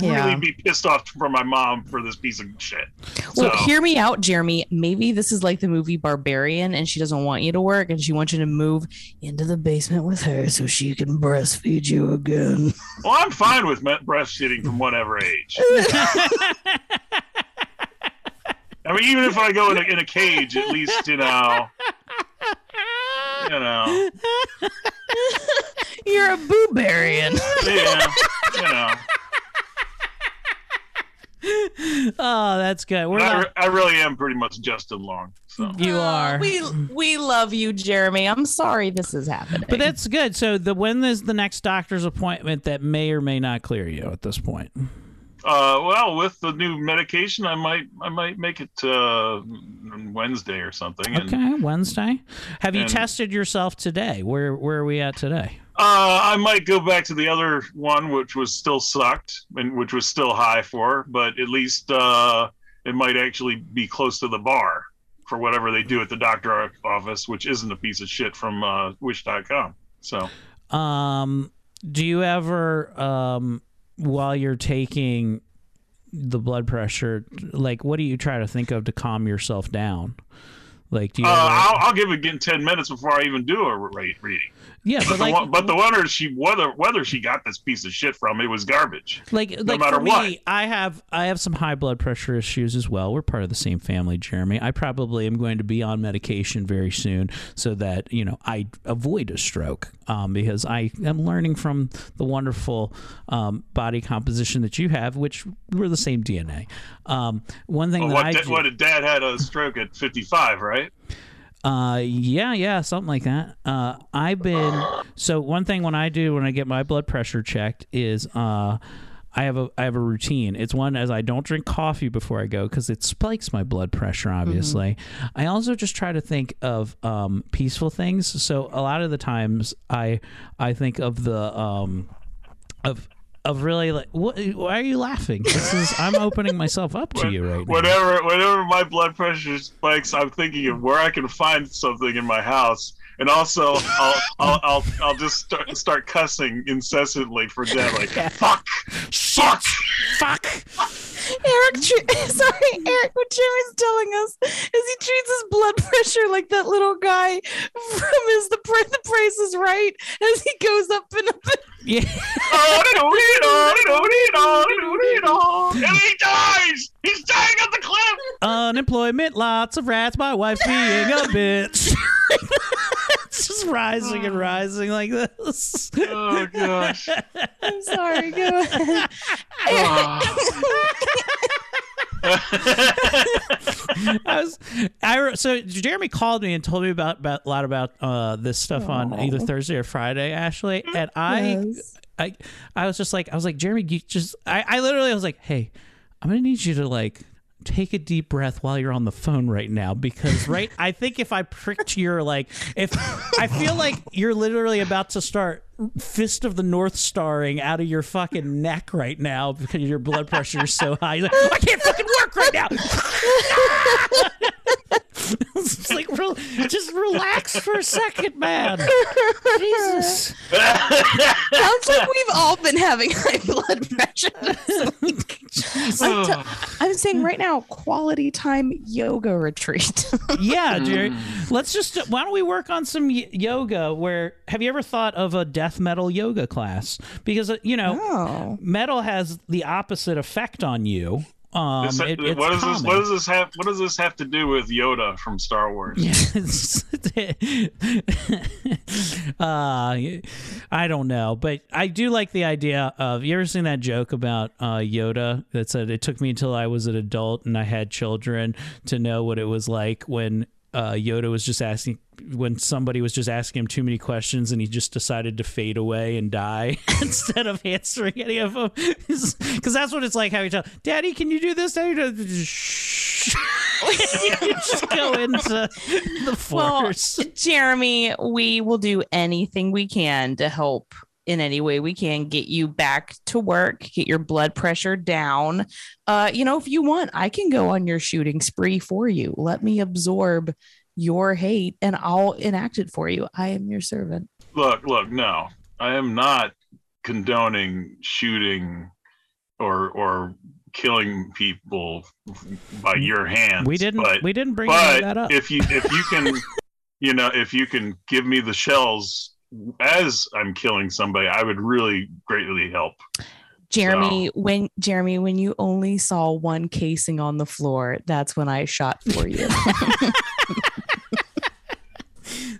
Yeah. really be pissed off for my mom for this piece of shit. Well, so, hear me out, Jeremy. Maybe this is like the movie Barbarian, and she doesn't want you to work, and she wants you to move into the basement with her so she can breastfeed you again. well, I'm fine with breastfeeding from whatever age. I mean, even if I go in a, in a cage, at least you know, you know, You're a boobarian. yeah, you know. Oh, that's good. We're I, not, re- I really am pretty much Justin Long. So you are. We we love you, Jeremy. I'm sorry this is happening. But that's good. So the when is the next doctor's appointment that may or may not clear you at this point? Uh, well, with the new medication, I might I might make it uh, Wednesday or something. And, Okay, Wednesday. Have you and- tested yourself today? Where where are we at today? Uh, I might go back to the other one, which was still sucked and which was still high for, but at least uh, it might actually be close to the bar for whatever they do at the doctor office, which isn't a piece of shit from uh, Wish.com. So Um, do you ever um while you're taking the blood pressure, like what do you try to think of to calm yourself down? Like do you uh, ever- I'll, I'll give it again ten minutes before I even do a rate reading. Yeah, but the like- one, but the wonder she whether whether she got this piece of shit from it was garbage. like no like matter for me, what. I have I have some high blood pressure issues as well. We're part of the same family, Jeremy. I probably am going to be on medication very soon so that you know I avoid a stroke um, because I am learning from the wonderful um, body composition that you have, which we're the same DNA. Um, one thing Well, that what, I da- do, what did Dad had a stroke at fifty five, right? Uh, yeah, yeah, something like that. Uh, I've been so one thing when I do when I get my blood pressure checked is uh, I have a I have a routine. It's one as I don't drink coffee before I go because it spikes my blood pressure. Obviously, I also just try to think of um, peaceful things. So a lot of the times I I think of the um, of of really like what, why are you laughing? This is I'm opening myself up to you right now. Whenever whenever my blood pressure spikes, I'm thinking of where I can find something in my house, and also I'll I'll I'll, I'll just start, start cussing incessantly for Dad, like fuck, fuck, fuck. Erik, sorry, Erik. What Jeremy's telling us is he treats his blood pressure like that little guy from his the, Pri- the Price is Right as he goes up and up. And- Yeah. and he dies. He's dying at the cliff. Unemployment, lots of rats. My wife's being a bitch. it's just rising and rising like this. Oh gosh. I'm sorry. Go ahead. Ah. I was, I so Jeremy called me and told me about, about a lot about uh, this stuff on either Thursday or Friday, Ashley, and I, I, I was just like, I was like, Jeremy, you just, I, I literally was like, hey, I'm gonna need you to like take a deep breath while you're on the phone right now because right i think if i pricked your like if i feel like you're literally about to start fist of the north starring out of your fucking neck right now because your blood pressure is so high. Like, i can't fucking work right now it's like, re- just relax for a second, man. Jesus. Sounds like we've all been having high blood pressure. I'm, t- I'm saying right now, quality time yoga retreat. yeah, Jerry. Let's just. Why don't we work on some y- yoga? Where have you ever thought of a death metal yoga class? Because uh, you know, Oh. metal has the opposite effect on you. Um, This- it- what does this? What does this have? What does this have to do with Yoda from Star Wars? Uh, I don't know, but I do like the idea of. You ever seen that joke about uh, Yoda that said it took me until I was an adult and I had children to know what it was like when uh, Yoda was just asking when somebody was just asking him too many questions and he just decided to fade away and die instead of answering any of them. Because that's what it's like how you tell daddy can you do this? Daddy do you just go into the well, force Jeremy, we will do anything we can to help in any way we can get you back to work, get your blood pressure down. Uh, you know, if you want, I can go on your shooting spree for you. Let me absorb your hate and I'll enact it for you. I am your servant. Look, look, no, I am not condoning shooting or or killing people by your hands. We didn't- But, we didn't bring but that up. if you if you can, you know, if you can give me the shells as I'm killing somebody, I would really greatly help. Jeremy, when Jeremy, when you only saw one casing on the floor, that's when I shot for you.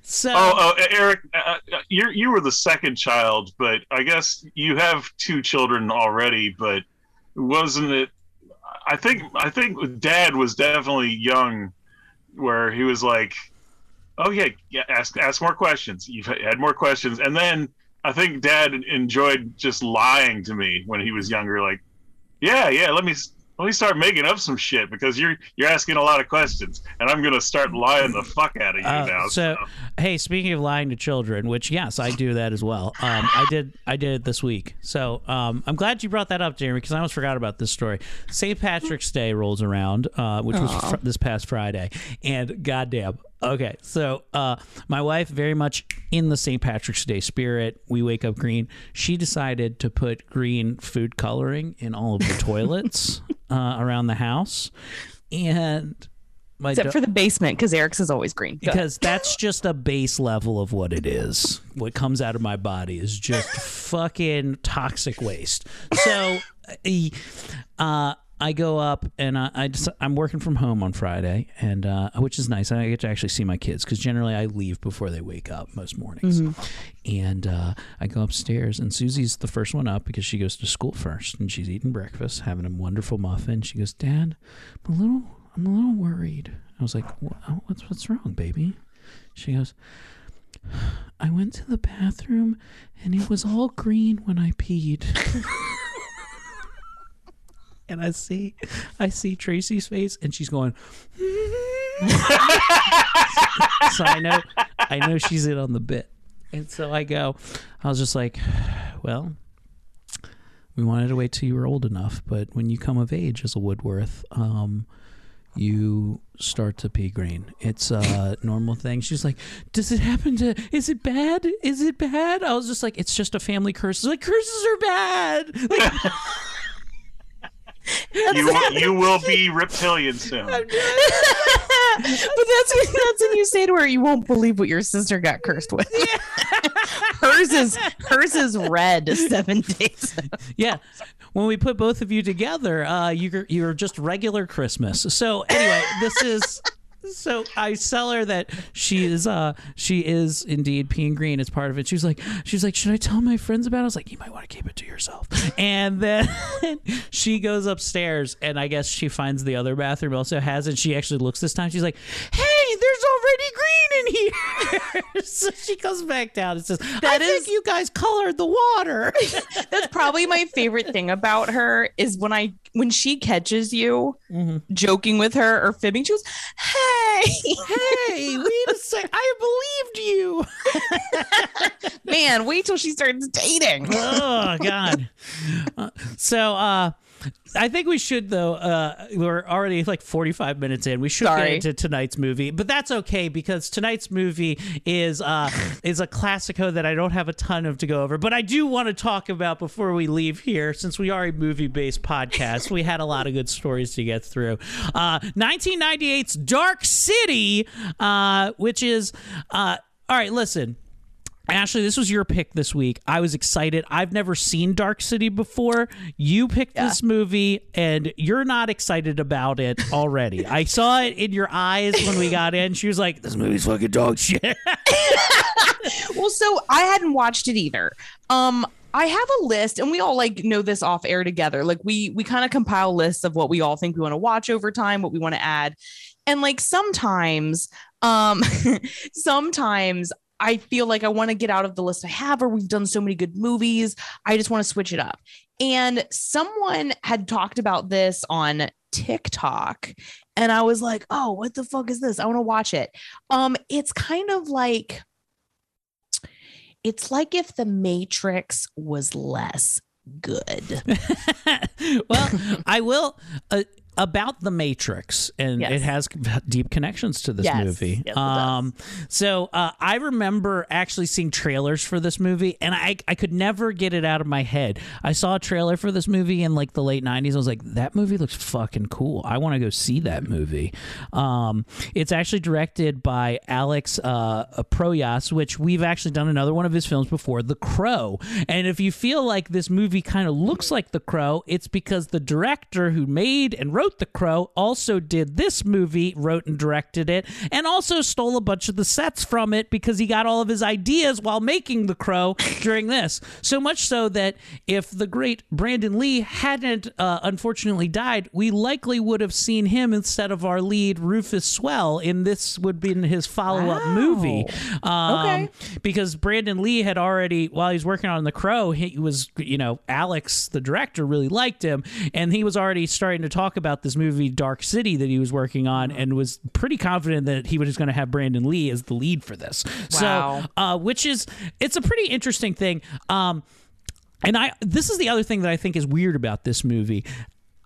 So, Oh, oh, Erik, uh, uh, you you were the second child, but I guess you have two children already. But wasn't it? I think I think Dad was definitely young, where he was like, "Oh yeah, yeah, ask ask more questions." You've had more questions, and then I think Dad enjoyed just lying to me when he was younger. Like, yeah, yeah, let me let me start making up some shit because you're you're asking a lot of questions, and I'm gonna start lying the fuck out of you Uh, now. so, hey, speaking of lying to children, which yes, I do that as well. Um, I did, I did it this week. So um, I'm glad you brought that up, Jeremy, because I almost forgot about this story. St. Patrick's Day rolls around, uh, which was fr- this past Friday, and goddamn. Okay, so uh, my wife, very much in the St. Patrick's Day spirit, we wake up green. She decided to put green food coloring in all of the toilets uh, around the house, and my Except da- for the basement, because Erik's is always green. Go. because that's just a base level of what it is. What comes out of my body is just fucking toxic waste. So, uh, I go up and I, I just, I'm working from home on Friday, and uh, which is nice. I get to actually see my kids because generally I leave before they wake up most mornings. And uh, I go upstairs, and Susie's the first one up because she goes to school first, and she's eating breakfast, having a wonderful muffin. She goes, "Dad, I'm a little, I'm a little worried." I was like, "What's what's wrong, baby?" She goes, "I went to the bathroom, and it was all green when I peed." and I see, I see Tracy's face, and she's going. so I know, I know she's in on the bit, and so I go. I was just like, well, we wanted to wait till you were old enough, but when you come of age as a Woodworth, um, you start to pee green. It's a normal thing. She's like, does it happen to? Is it bad? Is it bad? I was just like, it's just a family curse. Like curses are bad. Like, you will, you will be reptilian soon. but that's when, that's when you say to her, "You won't believe what your sister got cursed with." hers is hers is red seven days. yeah. When we put both of you together, uh, you're you're just regular Christmas. So anyway, this is. So I tell her that she is uh she is indeed peeing green as part of it. She was like she was like, Should I tell my friends about it? I was like, You might want to keep it to yourself. And then she goes upstairs and I guess she finds the other bathroom also has it. She actually looks this time. She's like, Hey, there's already green in here. so she comes back down and says, I That think you guys colored the water. That's probably my favorite thing about her is when I when she catches you joking with her or fibbing. She goes, "Hey, hey, wait a sec, I believed you." man, wait till she starts dating." oh god. Uh, so uh I think we should though. Uh, we're already like 45 minutes in. We should Sorry. get into tonight's movie, but that's okay because tonight's movie is uh, is a classico that I don't have a ton of to go over. But I do want to talk about before we leave here, since we are a movie based podcast. we had a lot of good stories to get through. Uh, 1998's Dark City, uh, which is uh, all right. Listen. Ashley, this was your pick this week. I was excited. I've never seen Dark City before. You picked this movie, and you're not excited about it already. I saw it in your eyes when we got in. She was like, "This movie's fucking dog shit." well, so I hadn't watched it either. Um, I have a list, and we all like know this off air together. Like we we kind of compile lists of what we all think we want to watch over time, what we want to add, and like sometimes, um, sometimes I feel like I want to get out of the list I have, or we've done so many good movies. I just want to switch it up. And someone had talked about this on TikTok, and I was like, "Oh, what the fuck is this? I want to watch it." Um, it's kind of like it's like if the Matrix was less good. well, I will. Uh, about the Matrix, and Yes. it has deep connections to this Yes. movie. Yes, um, so uh, I remember actually seeing trailers for this movie, and I I could never get it out of my head. I saw a trailer for this movie in like the late '90s. I was like, that movie looks fucking cool. I want to go see that movie. Um, it's actually directed by Alex uh, Proyas, which we've actually done another one of his films before, The Crow. And if you feel like this movie kind of looks like The Crow, it's because the director who made and wrote The Crow also did this movie, wrote and directed it, and also stole a bunch of the sets from it because he got all of his ideas while making The Crow during this. So much so that if the great Brandon Lee hadn't uh, unfortunately died, we likely would have seen him instead of our lead Rufus Sewell in this would be in his follow up movie. Um, Okay. Because Brandon Lee had already, while he was working on The Crow, he was, you know, Alex, the director, really liked him. And he was already starting to talk about this movie, Dark City, that he was working on and was pretty confident that he was going to have Brandon Lee as the lead for this. Wow. So, uh, which is, it's a pretty interesting thing. Um, and I this is the other thing that I think is weird about this movie.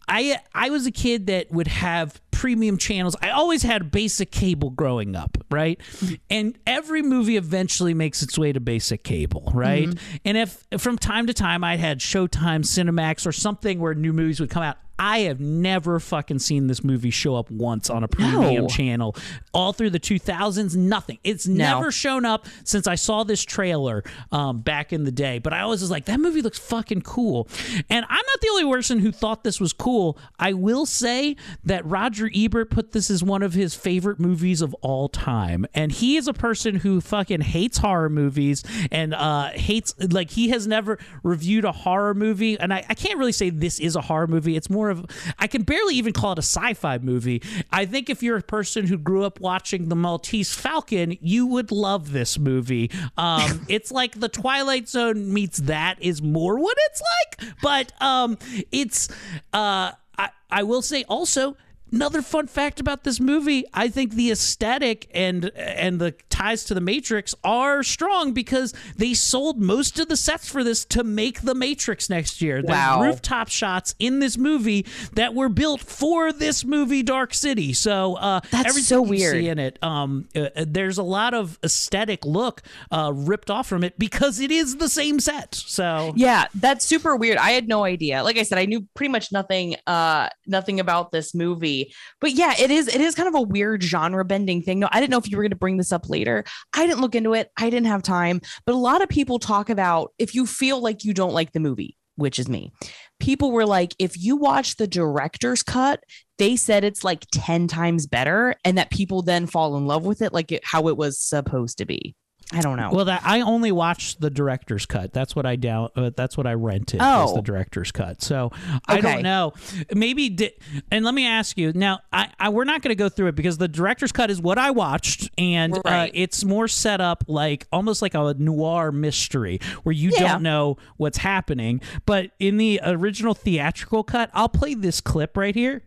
I I was a kid that would have premium channels. I always had basic cable growing up, right? And every movie eventually makes its way to basic cable, right? And if from time to time I had Showtime, Cinemax, or something where new movies would come out, I have never fucking seen this movie show up once on a premium No. channel. All through the 2000s, nothing. It's never shown up since I saw this trailer um, back in the day. But I always was like, that movie looks fucking cool. And I'm not the only person who thought this was cool. I will say that Roger Ebert put this as one of his favorite movies of all time. And he is a person who fucking hates horror movies and uh, hates, like, he has never reviewed a horror movie. And I, I can't really say this is a horror movie. It's more of, I can barely even call it a sci fi movie. I think if you're a person who grew up watching The Maltese Falcon, you would love this movie. Um, it's like The Twilight Zone meets that is more what it's like. But um, it's, uh, I, I will say also, Another fun fact about this movie, I think the aesthetic and and the ties to the Matrix are strong because they sold most of the sets for this to make the Matrix next year. There's Wow. rooftop shots in this movie that were built for this movie, Dark City. So uh, That's everything so you weird. see in it, um, uh, uh, there's a lot of aesthetic look uh, ripped off from it because it is the same set. So Yeah, that's super weird. I had no idea. Like I said, I knew pretty much nothing uh nothing about this movie. But yeah, it is it is kind of a weird genre bending thing. No, I didn't know if you were going to bring this up later. I didn't look into it. I didn't have time. But a lot of people talk about if you feel like you don't like the movie, which is me. People were like if you watch the director's cut, they said it's like 10 times better and that people then fall in love with it like it, how it was supposed to be. I don't know. Well, that I only watched the director's cut. That's what I down. Uh, that's what I rented. Oh. was the director's cut. So I don't know. Maybe. Di- and let me ask you now. I, I we're not going to go through it because the director's cut is what I watched, and uh, it's more set up like almost like a noir mystery where you Yeah. don't know what's happening. But in the original theatrical cut, I'll play this clip right here.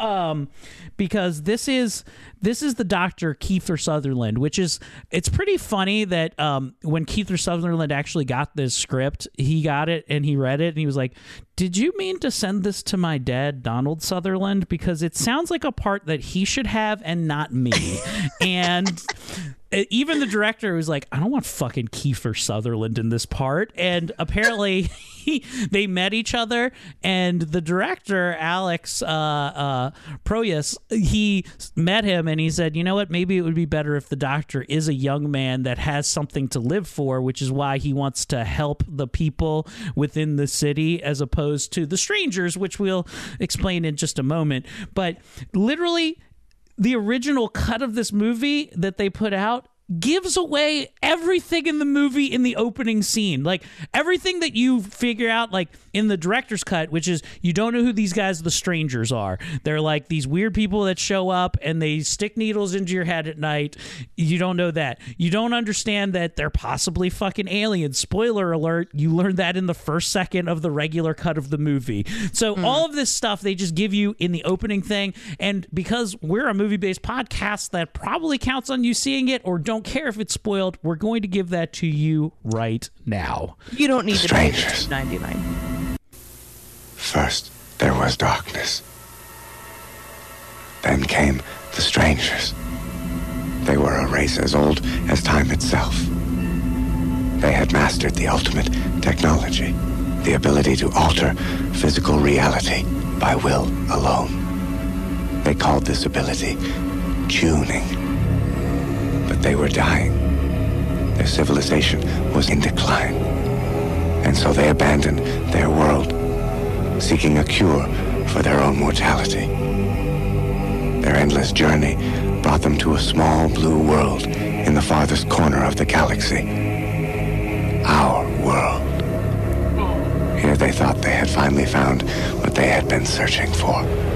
Um, because this is this is the Doctor Kiefer Sutherland, which is it's pretty funny that um, when Kiefer Sutherland actually got this script, he got it and he read it and he was like, "Did you mean to send this to my dad, Donald Sutherland? Because it sounds like a part that he should have and not me." and even the director was like, "I don't want fucking Kiefer Sutherland in this part," and apparently. He, they met each other, and the director Alex uh, uh, Proyas he met him, and he said, "You know what? Maybe it would be better if the doctor is a young man that has something to live for, which is why he wants to help the people within the city as opposed to the strangers, which we'll explain in just a moment." But literally, the original cut of this movie that they put out gives away everything in the movie in the opening scene. Like everything that you figure out like in the director's cut, which is you don't know who these guys, the strangers, are. They're like these weird people that show up and they stick needles into your head at night. You don't know that. You don't understand that they're possibly fucking aliens. Spoiler alert, you learn that in the first second of the regular cut of the movie. So mm. all of this stuff they just give you in the opening thing. And because we're a movie based podcast that probably counts on you seeing it or don't care if it's spoiled, we're going to give that to you right now. You don't need to pay 99 First, there was darkness. Then came the strangers. They were a race as old as time itself. They had mastered the ultimate technology, the ability to alter physical reality by will alone. They called this ability tuning. But they were dying. Their civilization was in decline. And so they abandoned their world seeking a cure for their own mortality. Their endless journey brought them to a small blue world in the farthest corner of the galaxy. Our world. Here they thought they had finally found what they had been searching for.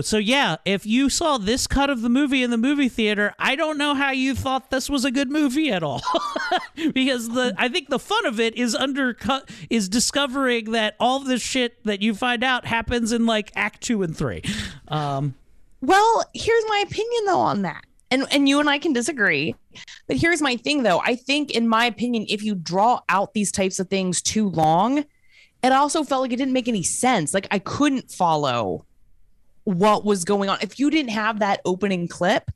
So, yeah, if you saw this cut of the movie in the movie theater, I don't know how you thought this was a good movie at all. because the I think the fun of it is undercut is discovering that all this shit that you find out happens in like act 2 and 3. Um Well, here's my opinion though on that. And and you and I can disagree. But here's my thing though. I think in my opinion if you draw out these types of things too long, it also felt like it didn't make any sense. Like I couldn't follow what was going on. If you didn't have that opening clip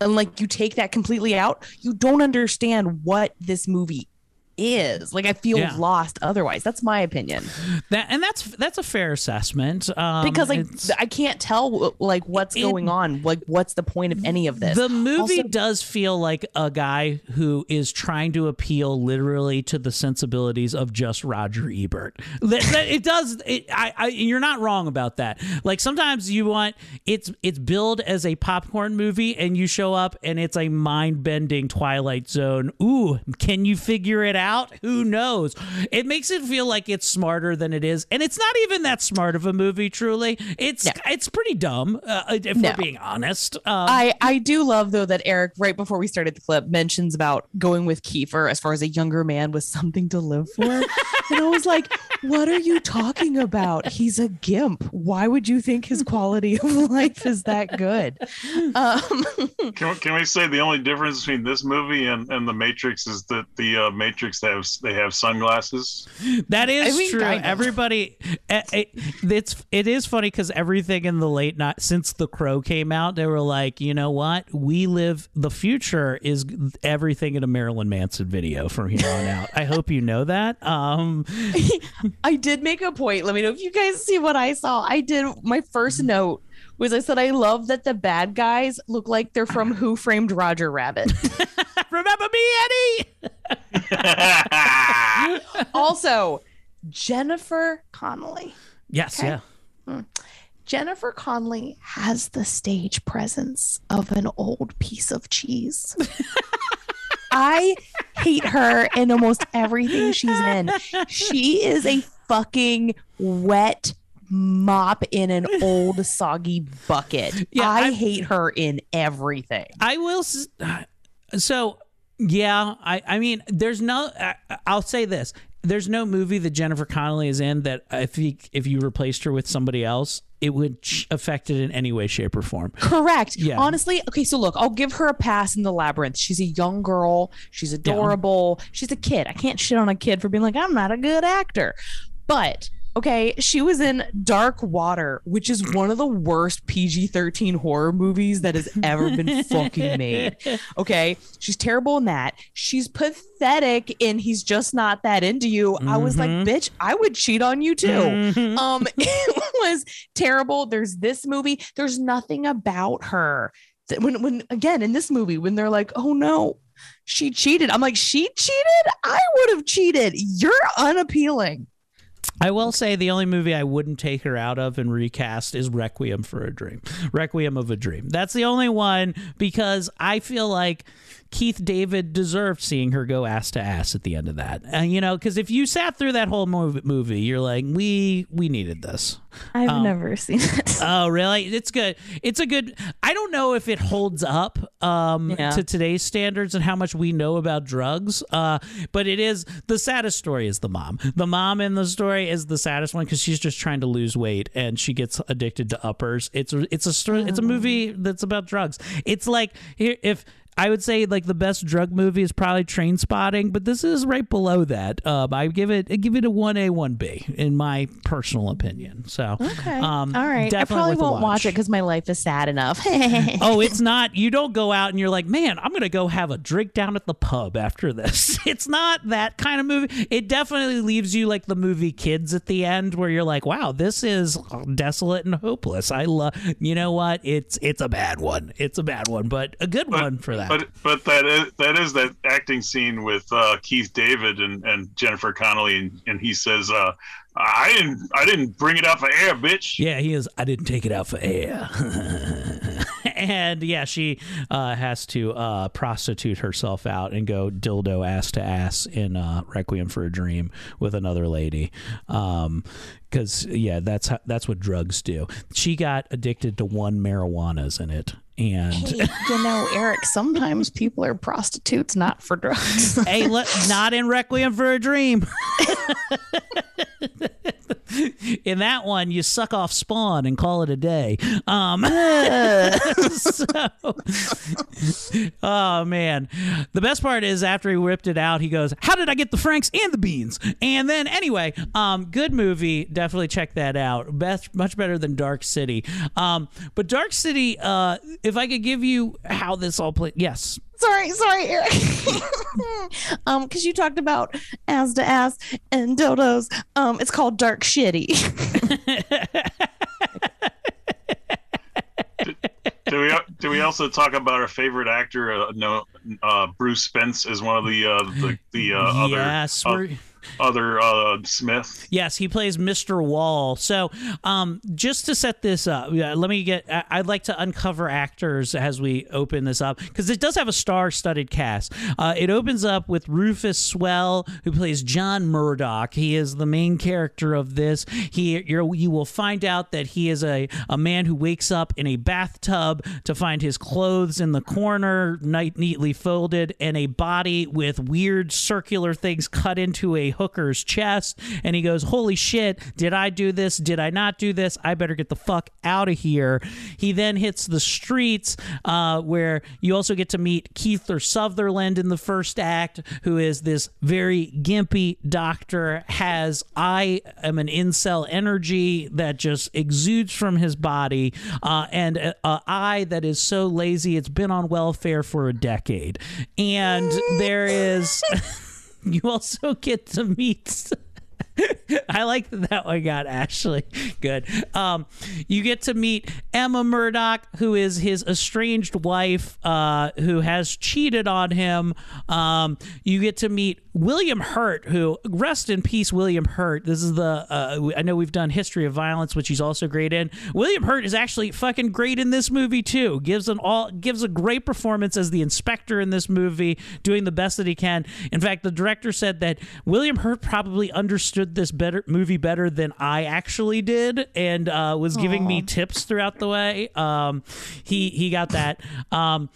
and like you take that completely out, you don't understand what this movie is. Like I feel Yeah. lost otherwise. That's my opinion. that and that's that's a fair assessment. Um, because like I can't tell like what's going on. Like what's the point of any of this? The movie Also- does feel like a guy who is trying to appeal literally to the sensibilities of just Roger Ebert. That, that- it does. It, I, I, you're not wrong about that. Like sometimes you want it's it's billed as a popcorn movie, and you show up and it's a mind bending Twilight Zone. Ooh, can you figure it out? Who knows? It makes it feel like it's smarter than it is, and it's not even that smart of a movie. Truly, it's it's pretty dumb. Uh, if No. we're being honest. Um, I I do love though that Erik right before we started the clip mentions about going with Kiefer as far as a younger man with something to live for, and I was like, "What are you talking about? He's a gimp. Why would you think his quality of life is that good?" Um, Can, can we say the only difference between this movie and, and the Matrix is that the uh, Matrix they have they have sunglasses? That is I mean, true. kind. Everybody, eh, eh, it's it is funny because everything in the late night since The Crow came out, they were like, you know what? We live the future is everything in a Marilyn Manson video from here on out. I hope you know that. Um, I did make a point. Let me know if you guys see what I saw. I did my first note was I said I love that the bad guys look like they're from Who Framed Roger Rabbit. remember me, Eddie? also, Jennifer Connelly. yes, Okay. yeah. Hmm. Jennifer Connelly has the stage presence of an old piece of cheese. I hate her in almost everything she's in. She is a fucking wet mop in an old soggy bucket. Yeah, I I'm- hate her in everything. I will. s- uh, So Yeah, I, I mean, there's no. I, I'll say this: there's no movie that Jennifer Connelly is in that if you if you replaced her with somebody else, it would ch- affect it in any way, shape, or form. Correct. Yeah. Honestly, okay, so look, I'll give her a pass in the labyrinth. She's a young girl. She's adorable. She's a kid. I can't shit on a kid for being like, I'm not a good actor. But okay, she was in Dark Water, which is one of the worst PG 13 horror movies that has ever been fucking made. Okay. She's terrible in that. She's pathetic in He's Just Not That Into You. I was like, Mhm. bitch, I would cheat on you too. Mhm. Um, it was terrible. There's this movie. There's nothing about her. that- When, when again in this movie, when they're like, "Oh no, she cheated," I'm like, "She cheated? I would have cheated. You're unappealing." I will say the only movie I wouldn't take her out of and recast is Requiem for a Dream. Requiem of a Dream. That's the only one because I feel like Keith David deserved seeing her go ass to ass at the end of that. And you know, because if you sat through that whole movie, you're like, we we needed this. I've Um, never seen it. Oh, really? It's good. It's a good. I don't know if it holds up um, Yeah. to today's standards and how much we know about drugs. Uh, but it is the saddest story is the mom. The mom in the story is the saddest one because she's just trying to lose weight and she gets addicted to uppers. It's a, it's a story. It's a movie that's about drugs. It's like here if. I would say like the best drug movie is probably Trainspotting, but this is right below that. Um, I give it I give it a one A one B in my personal opinion. So Okay. um, All right. I probably won't watch it because my life is sad enough. oh, it's not. You don't go out and you're like, man, I'm gonna go have a drink down at the pub after this. It's not that kind of movie. It definitely leaves you like the movie Kids at the end, where you're like, wow, this is desolate and hopeless. I love. You know what? It's it's a bad one. It's a bad one, but a good one for that. But but that is that is that acting scene with uh, Keith David and, and Jennifer Connelly, and, and he says, uh, "I didn't I didn't bring it out for air, bitch." Yeah, he is. I didn't take it out for air. and yeah, she uh, has to uh, prostitute herself out and go dildo ass to ass in uh, Requiem for a Dream with another lady. Um, because yeah, that's how, that's what drugs do. She got addicted to one marijuana's in it, and Hey, you know, Erik, sometimes people are prostitutes not for drugs. hey, let, not in Requiem for a Dream. in that one, you suck off spawn and call it a day. Um, so, oh man, the best part is after he ripped it out, he goes, "How did I get the franks and the beans?" And then anyway, um, good movie. Definitely check that out. Best, much better than Dark City. Um, but Dark City, uh, if I could give you how this all played, yes. Sorry, sorry, Erik. um, because you talked about ass to ass and dodos. Um, it's called Dark Shitty. Do we do we also talk about our favorite actor? Uh, no, uh, Bruce Spence is one of the uh, the the uh, Yes, other we're- uh, other uh, Smith. Yes, he plays Mr. Wall. So, um, just to set this up, let me get. I'd like to uncover actors as we open this up because it does have a star-studded cast. Uh, it opens up with Rufus Sewell, who plays John Murdoch. He is the main character of this. He, you will find out that he is a a man who wakes up in a bathtub to find his clothes in the corner, night neatly folded, and a body with weird circular things cut into a hooker's chest. And he goes, Holy shit, did I do this? Did I not do this? I better get the fuck out of here. He then hits the streets uh, where you also get to meet Kiefer Sutherland in the first act, who is this very gimpy doctor, has I am an incel energy that just exudes from his body, uh, and a, a eye that is so lazy it's been on welfare for a decade. And there is. you also get to meet I like that that one got Ashley. Good. Um, you get to meet Emma Murdoch, who is his estranged wife, uh, who has cheated on him. Um, you get to meet William Hurt, who rest in peace, William Hurt. This is the uh, I know we've done History of Violence, which he's also great in. William Hurt is actually fucking great in this movie too. Gives an all gives a great performance as the inspector in this movie, doing the best that he can. In fact, the director said that William Hurt probably understood this better movie better than I actually did, and uh, was giving me tips throughout the way. Um, he he got that. Um,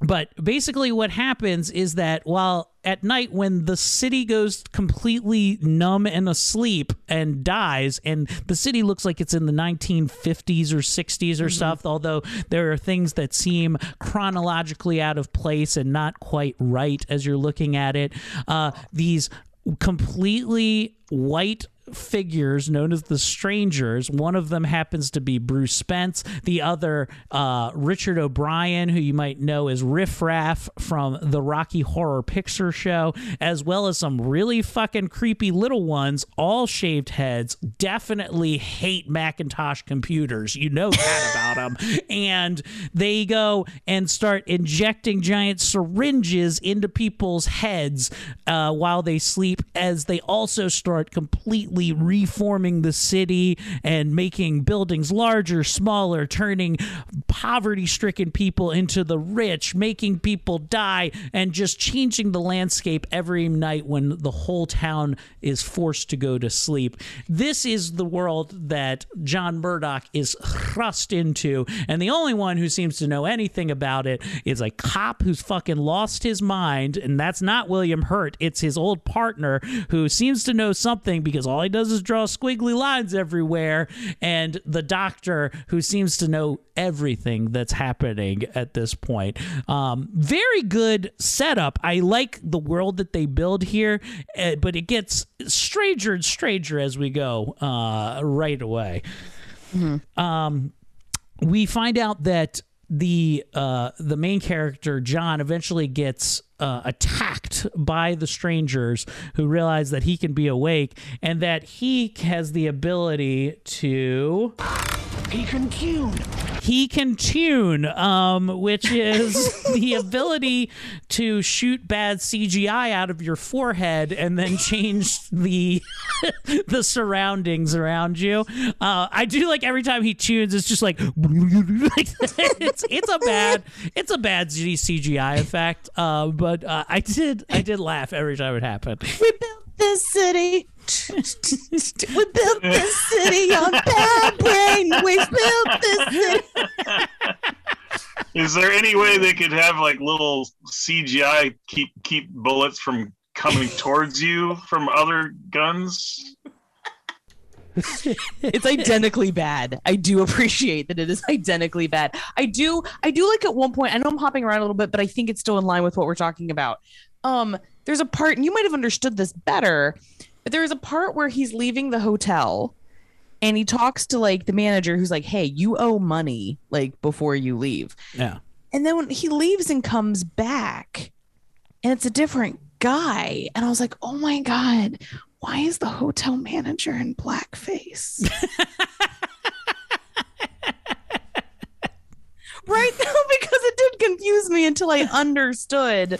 but basically, what happens is that while at night, when the city goes completely numb and asleep and dies, and the city looks like it's in the 1950s or 60s or stuff, although there are things that seem chronologically out of place and not quite right as you're looking at it. Uh, these completely white figures known as the strangers. One of them happens to be bruce spence. The other uh, richard o'brien who you might know as riff raff from the rocky horror picture show as well as some really fucking creepy little ones all shaved heads definitely hate macintosh computers. You know that about them and they go and start injecting giant syringes into people's heads uh, while they sleep as they also start completely reforming the city and making buildings larger, smaller, turning poverty stricken people into the rich, making people die, and just changing the landscape every night when the whole town is forced to go to sleep. This is the world that John Murdoch is thrust into, and the only one who seems to know anything about it is a cop who's fucking lost his mind, and that's not William Hurt. It's his old partner who seems to know something because all he does is draw squiggly lines everywhere, and the doctor who seems to know everything that's happening at this point. Um, very good setup. I like the world that they build here, uh, but it gets stranger and stranger as we go uh, right away. Um, we find out that the uh, the main character John eventually gets uh, attacked by the strangers who realize that he can be awake and that he has the ability to He can tune. he can tune, um, which is the ability to shoot bad CGI out of your forehead and then change the the surroundings around you. Uh, I do like every time he tunes, it's just like it's it's a bad it's a bad CGI effect. Uh, but uh, I did I did laugh every time it happened. We built this city. We built this city on bad brain. We built this city. Is there any way they could have like little CGI keep keep bullets from coming towards you from other guns? it's identically bad. I do appreciate that it is identically bad. I do I do like at one point, I know I'm hopping around a little bit, but I think it's still in line with what we're talking about. Um, there's a part, and you might have understood this better, but there's a part where he's leaving the hotel and he talks to like the manager who's like, Hey, you owe money like before you leave. Yeah. And then when he leaves and comes back, and it's a different guy. And I was like, oh my God, why is the hotel manager in blackface? right now, because it did confuse me until I understood.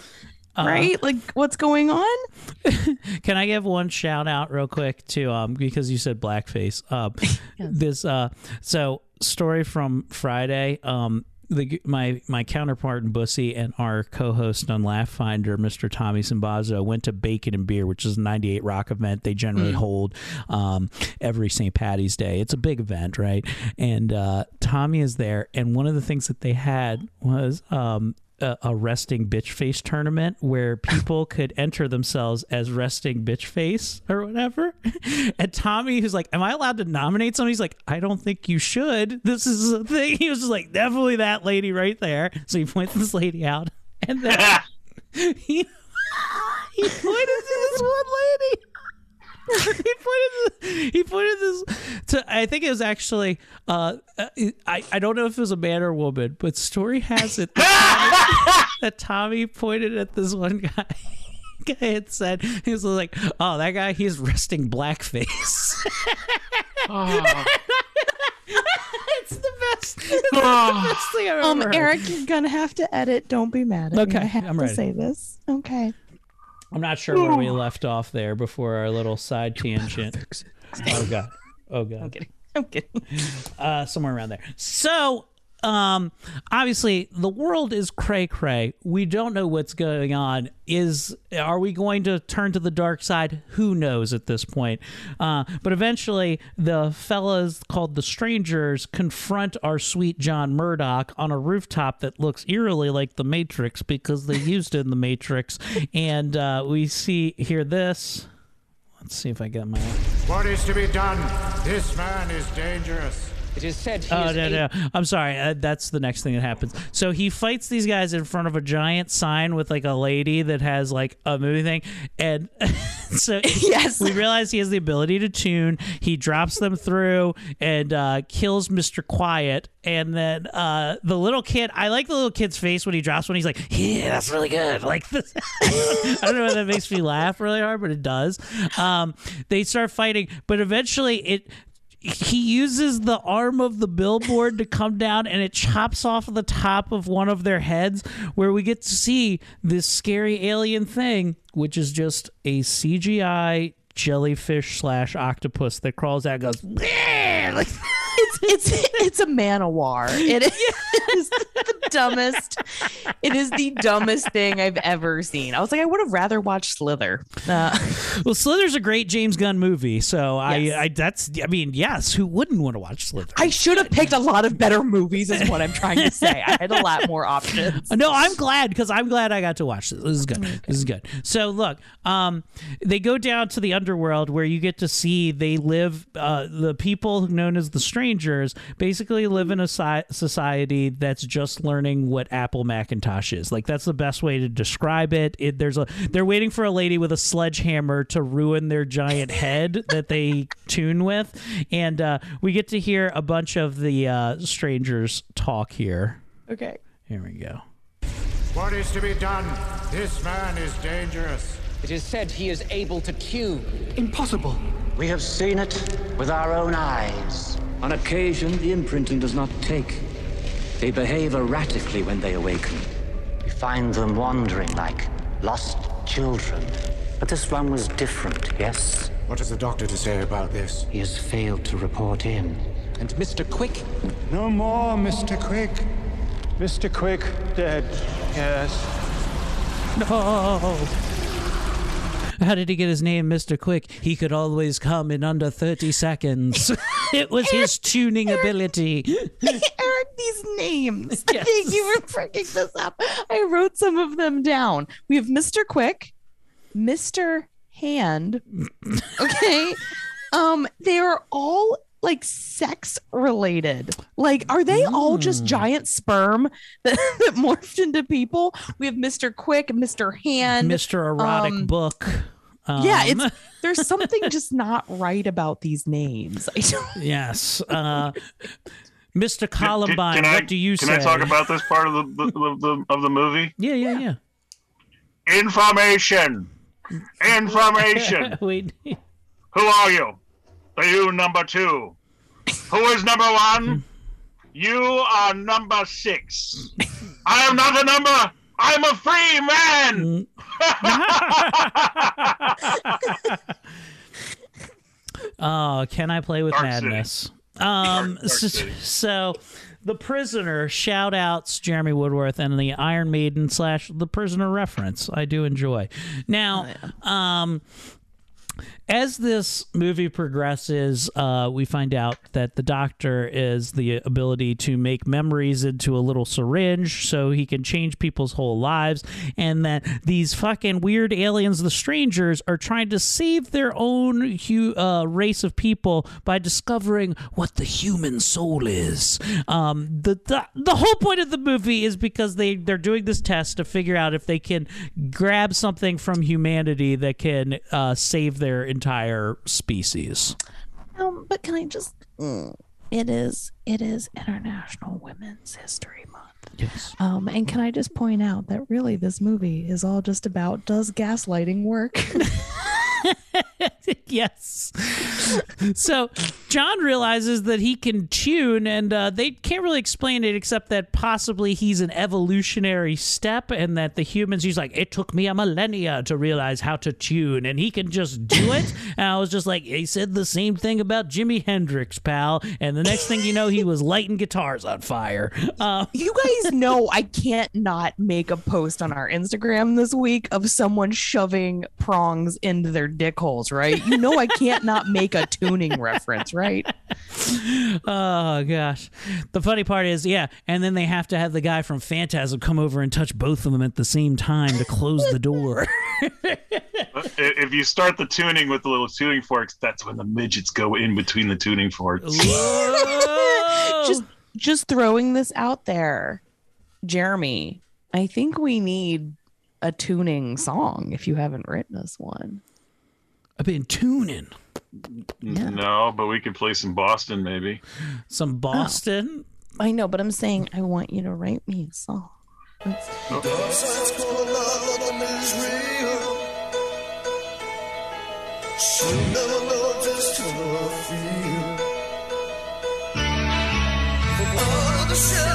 Uh-huh. right? Like what's going on? Can I give one shout out real quick to um because you said blackface. Um this uh so story from Friday. Um the my my counterpart in Bussy and our co-host on Laugh Finder, Mr. Tommy Simbazo, went to Bacon and Beer, which is a '98 rock event they generally Mm. hold um, every St. Patty's Day. It's a big event, right? And uh, Tommy is there, and one of the things that they had was um, a, a resting bitch face tournament where people could enter themselves as resting bitch face or whatever. And Tommy, who's like, "Am I allowed to nominate somebody?" He's like, "I don't think you should. This is a thing." He was just like, "Definitely that lady right there." So he points this lady out, and then he he pointed to this one lady. he pointed this, he pointed this to I think it was actually uh I, I don't know if it was a man or woman, but story has it that Tommy, that Tommy pointed at this one guy. Guy had said he was like, "Oh, that guy, he's resting blackface." it's the best. It's the best thing I've Um, ever heard. Erik, you're gonna have to edit. Don't be mad at me. Okay, I have I'm to ready. say this. Okay. I'm not sure where we left off there before our little side tangent. Oh god. Oh god. I'm kidding. I'm kidding. Uh, somewhere around there. So um, obviously the world is cray cray. We don't know what's going on. Is are we going to turn to the dark side? Who knows at this point? Uh, but eventually, the fellas called the Strangers confront our sweet John Murdoch on a rooftop that looks eerily like the Matrix because they used it in the Matrix, and uh, we see hear this. Let's see if I get my. What is to be done? This man is dangerous. It is said Oh is no, a- no! I'm sorry. Uh, that's the next thing that happens. So he fights these guys in front of a giant sign with like a lady that has like a movie thing, and so yes, we realize he has the ability to tune. He drops them through and uh, kills Mister Quick, and then uh, the little kid. I like the little kid's face when he drops one. He's like, "Yeah, that's really good." Like this. I don't know if that makes me laugh really hard, but it does. Um, they start fighting, but eventually it he uses the arm of the billboard to come down and it chops off the top of one of their heads where we get to see this scary alien thing which is just a cgi jellyfish slash octopus that crawls out and goes like it's it's it's a manowar. It is the dumbest. It is the dumbest thing I've ever seen. I was like, I would have rather watched Slither. Uh, well slither's a great james gunn movie so Yes. I, I that's i mean yes who wouldn't want to watch slither I should have picked a lot of better movies, is what I'm trying to say. I had a lot more options. No, I'm glad because I'm glad I got to watch this. This is good. This is good. So look, um, they go down to the underworld where you get to see they live. Uh, the people known as the strangers basically live in a society that's just learning what Apple Macintosh is. Like that's the best way to describe it. it. There's a they're waiting for a lady with a sledgehammer to ruin their giant head that they tune with, and uh, we get to hear a bunch of the uh, strangers talk here. Okay. Here we go. What is to be done? This man is dangerous. It is said he is able to tune. Impossible. We have seen it with our own eyes. On occasion, the imprinting does not take. They behave erratically when they awaken. We find them wandering like lost children. But this one was different, yes? What has the doctor to say about this? He has failed to report in. And Mr. Quick? No more, Mr. Quick. Mr. Quick dead. Yes. No. How did he get his name, Mr. Quick? He could always come in under 30 seconds. it was his tuning ability. Erik, these names. Thank you for bringing this up. I wrote some of them down. We have Mr. Quick, Mr. Hand. Okay. um, they are all like sex related. Like, are they all just giant sperm that, that morphed into people? We have Mr. Quick, Mr. Hand, Mr. Erotic um, Book. yeah, Um, it's there's something just not right about these names. Yes. Uh, Mr. Columbine, Can I- what do you can say? Can I talk about this part of the, the, the, the of the movie? Yeah, yeah, yeah. Information. Information. Wait. Who are you? Are you number two? Who is number one? You are number six. I am not a number. I'm a free man. Oh, can I play with Dark City. madness? Um, Dark so, so the prisoner shout outs Jeremy Woodworth and the Iron Maiden slash the prisoner reference. I do enjoy. Now, um, as this movie progresses, uh, we find out that the doctor is the ability to make memories into a little syringe so he can change people's whole lives, and that these fucking weird aliens, the strangers, are trying to save their own hu- uh, race of people by discovering what the human soul is. Um, the, the the whole point of the movie is because they they're doing this test to figure out if they can grab something from humanity that can uh, save their entire species. Um, but can I just? mm, It is. It is International Women's History Month. Yes. Um, and can I just point out that really this movie is all just about does gaslighting work? yes. So John realizes that he can tune, and uh, they can't really explain it except that possibly he's an evolutionary step, and that the humans, he's like, it took me a millennia to realize how to tune, and he can just do it. and I was just like, he said the same thing about Jimi Hendrix, pal. And the next thing you know, he was lighting guitars on fire. Uh, You guys know I can't not make a post on our Instagram this week of someone shoving prongs into their dick holes, right? You know I can't not make a tuning reference, right? oh gosh the funny part is yeah and then they have to have the guy from phantasm come over and touch both of them at the same time to close the door If you start the tuning with the little tuning forks, that's when the midgets go in between the tuning forks. just just throwing this out there. Jeremy, I think we need a tuning song if you haven't written us one. i've been tuning No, but we could play some Boston maybe. some boston I know, but I'm saying I want you to write me a song. Oh. She'll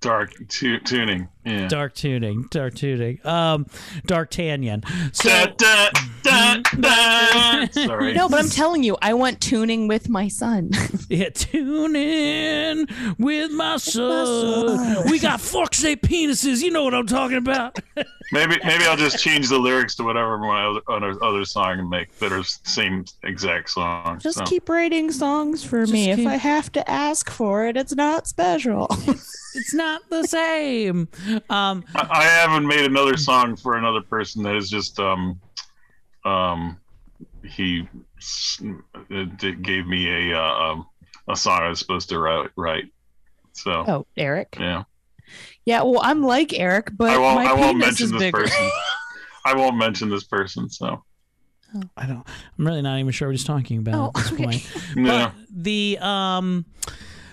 Dark tu- tuning. Yeah. dark tuning dark tuning um dark tanyan so Da, da, da. Sorry. No, but I'm telling you, I want tuning with my son. yeah tune in with my son we got fuck say penises you know what i'm talking about Maybe maybe I'll just change the lyrics to whatever my other other, other song and make that are same exact song. Just so. keep writing songs for me. keep- If I have to ask for it, it's not special. it's not the same um I, I haven't made another song for another person that is just um um he s- uh, did- gave me a uh, um, a song I was supposed to write. write. So oh, Erik. yeah, Yeah, well, I'm like Erik, but I won't my I won't penis mention is this bigger. person. I won't mention this person. So I don't. I'm really not even sure what he's talking about Oh, at this okay. point. Yeah. But the um,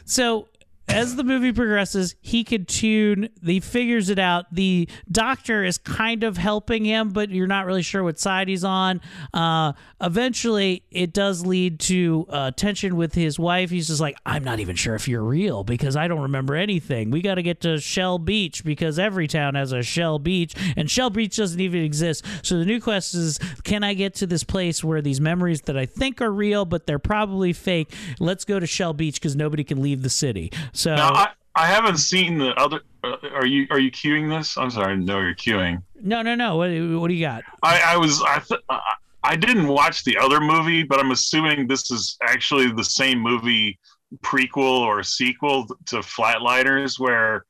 so as the movie progresses, he could tune. He figures it out. The doctor is kind of helping him, but you're not really sure what side he's on. Uh, eventually, it does lead to uh, tension with his wife. He's just like, I'm not even sure if you're real because I don't remember anything. We got to get to Shell Beach because every town has a Shell Beach, and Shell Beach doesn't even exist. So the new quest is, can I get to this place where these memories that I think are real, but they're probably fake? Let's go to Shell Beach because nobody can leave the city. So now I, I haven't seen the other. Uh, are you are you queuing this? I'm sorry, no, you're queuing. no, no, no. What, what do you got? I, I was I, th- I I didn't watch the other movie, but I'm assuming this is actually the same movie prequel or sequel to Flatliners, where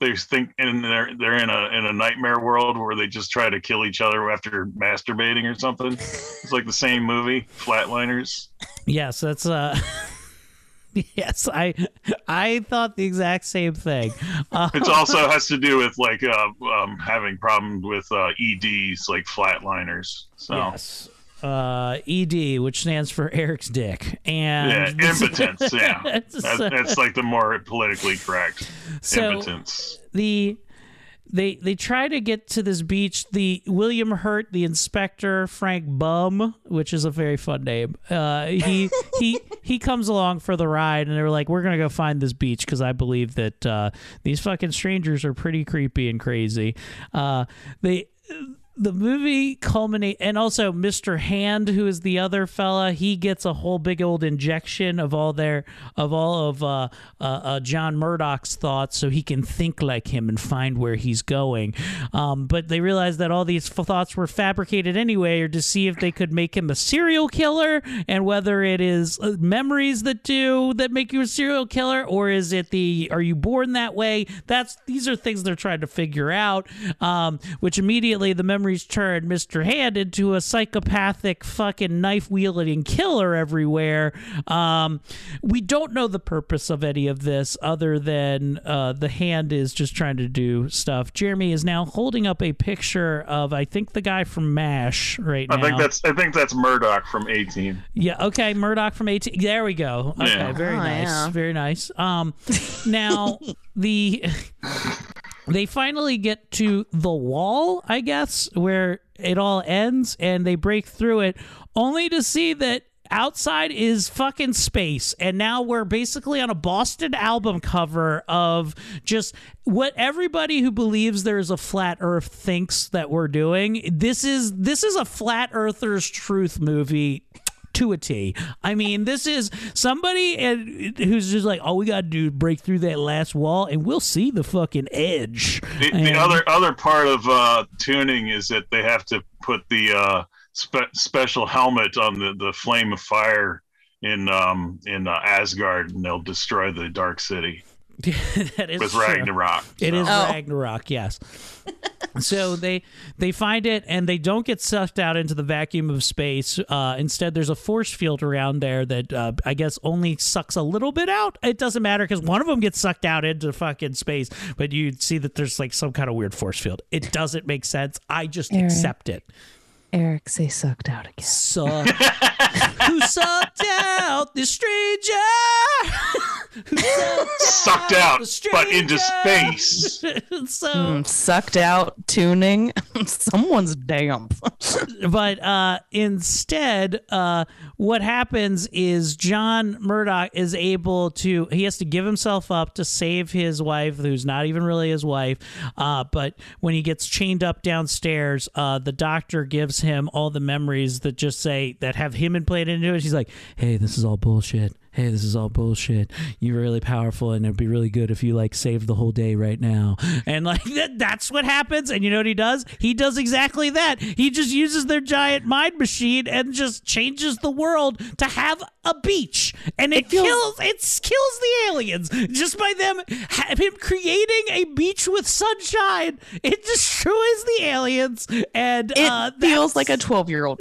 they think and they're they're in a in a nightmare world where they just try to kill each other after masturbating or something. It's like the same movie, Flatliners. Yes, that's uh. yes, I I thought the exact same thing. Uh, It also has to do with like uh, um, having problems with uh, EDs, like flatliners. So Yes. Uh, ED, which stands for Erik's dick, yeah, and impotence. Yeah, that, uh, that's like the more politically correct So- impotence. the they they try to get to this beach. The William Hurt, the inspector, Frank Bum, which is a very fun name. Uh, he he he comes along for the ride, and they're like, "We're gonna go find this beach because I believe that uh, these fucking strangers are pretty creepy and crazy." Uh, they the movie culminate and also Mr. Hand, who is the other fella, he gets a whole big old injection of all their of all of uh, uh, uh, John Murdoch's thoughts, so he can think like him and find where he's going. Um, but they realize that all these thoughts were fabricated anyway, or to see if they could make him a serial killer, and whether it is uh, memories that do that make you a serial killer, or is it the are you born that way? That's these are things they're trying to figure out. Um, which immediately the memories memories turn Mr. Hand into a psychopathic fucking knife wielding killer everywhere. Um, we don't know the purpose of any of this other than uh, the hand is just trying to do stuff. Jeremy is now holding up a picture of I think the guy from MASH right I think that's I think that's Murdoch from A-Team. Yeah. Okay. Murdoch from A-Team. There we go. Okay. Yeah. Very Oh, nice. yeah. Very nice. Um, now the they finally get to the wall, I guess, where it all ends, and they break through it, only to see that outside is fucking space. And now we're basically on a boston album cover of just what everybody who believes there's a flat earth thinks that we're doing. This is this is a flat earthers truth movie to a T. I mean, this is somebody and who's just like, all we got to do is break through that last wall, and we'll see the fucking edge. The, the other other part of uh, tuning is that they have to put the uh, spe- special helmet on the, the flame of fire in um, in uh, Asgard, and they'll destroy the Dark City that is with true. Ragnarok. It is Oh. Ragnarok, yes. so they they find it and they don't get sucked out into the vacuum of space. Uh, instead, there's a force field around there that uh, I guess only sucks a little bit out. It doesn't matter because one of them gets sucked out into fucking space, but you see that there's like some kind of weird force field. It doesn't make sense. I just Aaron. accept it. Erik, say sucked out again. Suck. Who sucked out the stranger? Who Sucked out, but into space. so Mm, sucked out tuning. Someone's damp. but uh, instead, uh, what happens is John Murdoch is able to. He has to give himself up to save his wife, who's not even really his wife. Uh, but when he gets chained up downstairs, uh, the doctor gives him all the memories that just say that have him implanted into it. She's like, "Hey, this is all bullshit." Hey, this is all bullshit. You're really powerful, and it'd be really good if you like saved the whole day right now. And like that, that's what happens. And you know what he does? He does exactly that. He just uses their giant mind machine and just changes the world to have a beach, and it, kills it kills the aliens just by them him creating a beach with sunshine. It destroys the aliens, and It uh, feels like a 12 year old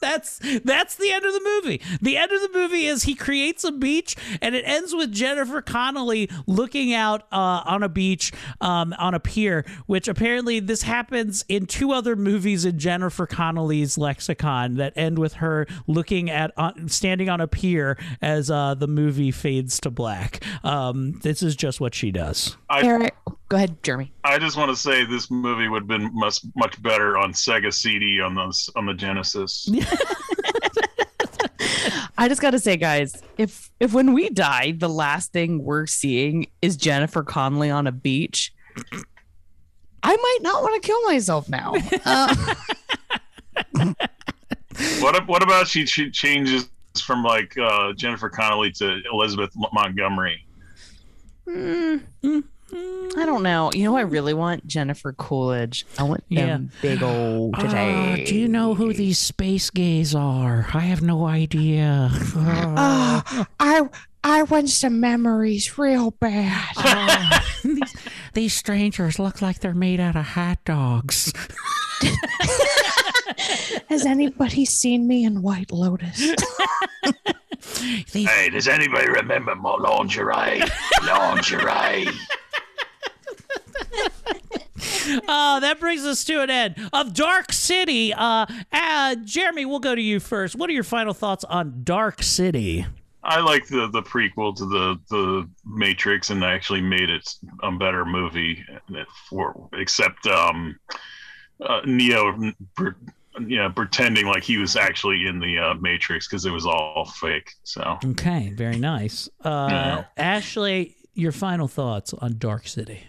that's that's the end of the movie. The end of the movie is he creates a beach, and it ends with Jennifer Connelly looking out uh, on a beach um, on a pier. Which apparently this happens in two other movies in Jennifer Connelly's lexicon that end with her looking at uh, standing on a pier as uh, the movie fades to black. Um, this is just what she does. I, Erik, go ahead, Jeremy. I just want to say this movie would have been much much better on Sega CD on the on the Genesis. I just got to say, guys, if if when we die, the last thing we're seeing is Jennifer Connelly on a beach, I might not want to kill myself now. Uh, what what about she, she changes from like uh, Jennifer Connelly to Elizabeth M- Montgomery? mm, I don't know. You know, I really want Jennifer Coolidge. I want them big old Ah, do you know who these space gays are? I have no idea. Ah, I I want some memories real bad. these, these strangers look like they're made out of hot dogs. Has anybody seen me in White Lotus? Hey, does anybody remember my lingerie? lingerie. Oh, that brings us to an end of Dark City. Uh, uh, Jeremy, we'll go to you first. What are your final thoughts on Dark City? I like the the prequel to the the Matrix, and actually made it a better movie for except um, uh, Neo, per, you know, pretending like he was actually in the uh, Matrix because it was all fake. So Okay, very nice. Uh, Yeah. Ashley, your final thoughts on Dark City.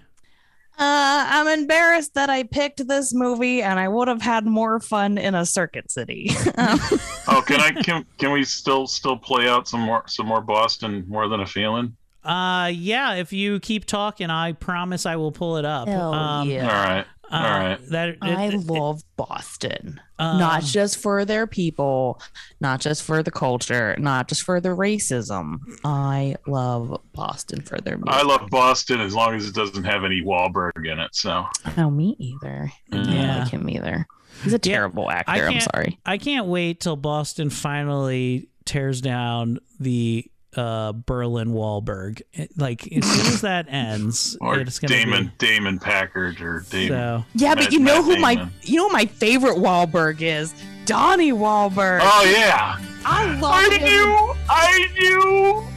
Uh, I'm embarrassed that I picked this movie, and I would have had more fun in a circuit city. Um, oh, can I can can we still still play out some more some more Boston more than a feeling? Uh, yeah, if you keep talking, I promise I will pull it up. Hell um, yeah. All right. Uh, All right. That I it- love Boston. Um, not just for their people, not just for the culture, not just for the racism. I love Boston for their music. I love Boston as long as it doesn't have any Wahlberg in it. So No, me either. I don't Yeah. like him either. He's a terrible I actor. I'm sorry. I can't wait till Boston finally tears down the uh, Berlin Wahlberg. It- like as soon as that ends, or it's gonna Damon be Damon Packard or Damon. so. Yeah, but Matt- you know Matt who my you know my favorite Wahlberg is? Donnie Wahlberg. Oh yeah, I love I him. knew, I knew.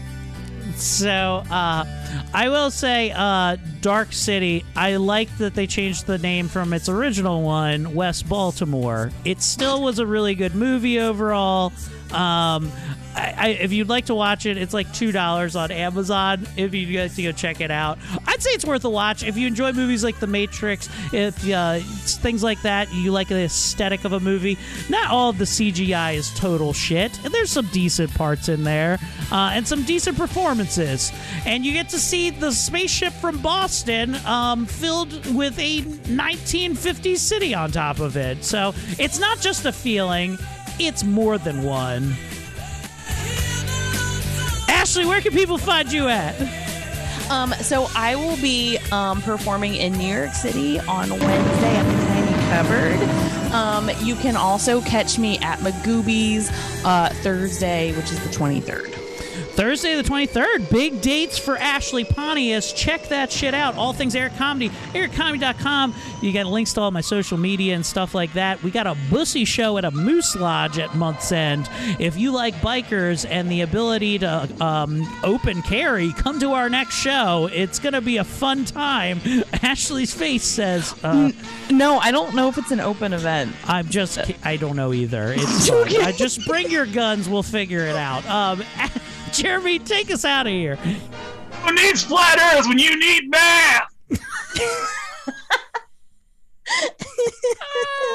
So uh, I will say, uh, Dark City. I like that they changed the name from its original one, West Baltimore. It still was a really good movie overall. Um, I, I, if you'd like to watch it, it's like two dollars on Amazon. If you guys to go check it out, I'd say it's worth a watch. If you enjoy movies like The Matrix, if uh, things like that, you like the aesthetic of a movie. Not all of the CGI is total shit. And there's some decent parts in there, uh, and some decent performances. And you get to see the spaceship from Boston um, filled with a 1950s city on top of it. So it's not just a feeling; it's more than one. Ashley, where can people find you at? Um, so I will be um, performing in New York City on Wednesday at the Tiny Cupboard. Um, you can also catch me at Magooby's uh, Thursday, which is the 23rd. Thursday the 23rd, big dates for Ashley Pontius. Check that shit out. All things Eric Comedy, ericomedy.com. You got links to all my social media and stuff like that. We got a bussy show at a Moose Lodge at month's end. If you like bikers and the ability to um, open carry, come to our next show. It's going to be a fun time. Ashley's face says, uh, No, I don't know if it's an open event. I'm just, I don't know either. It's fun. I just bring your guns. We'll figure it out. Um, Jeremy, take us out of here. Who needs flat earth when you need math?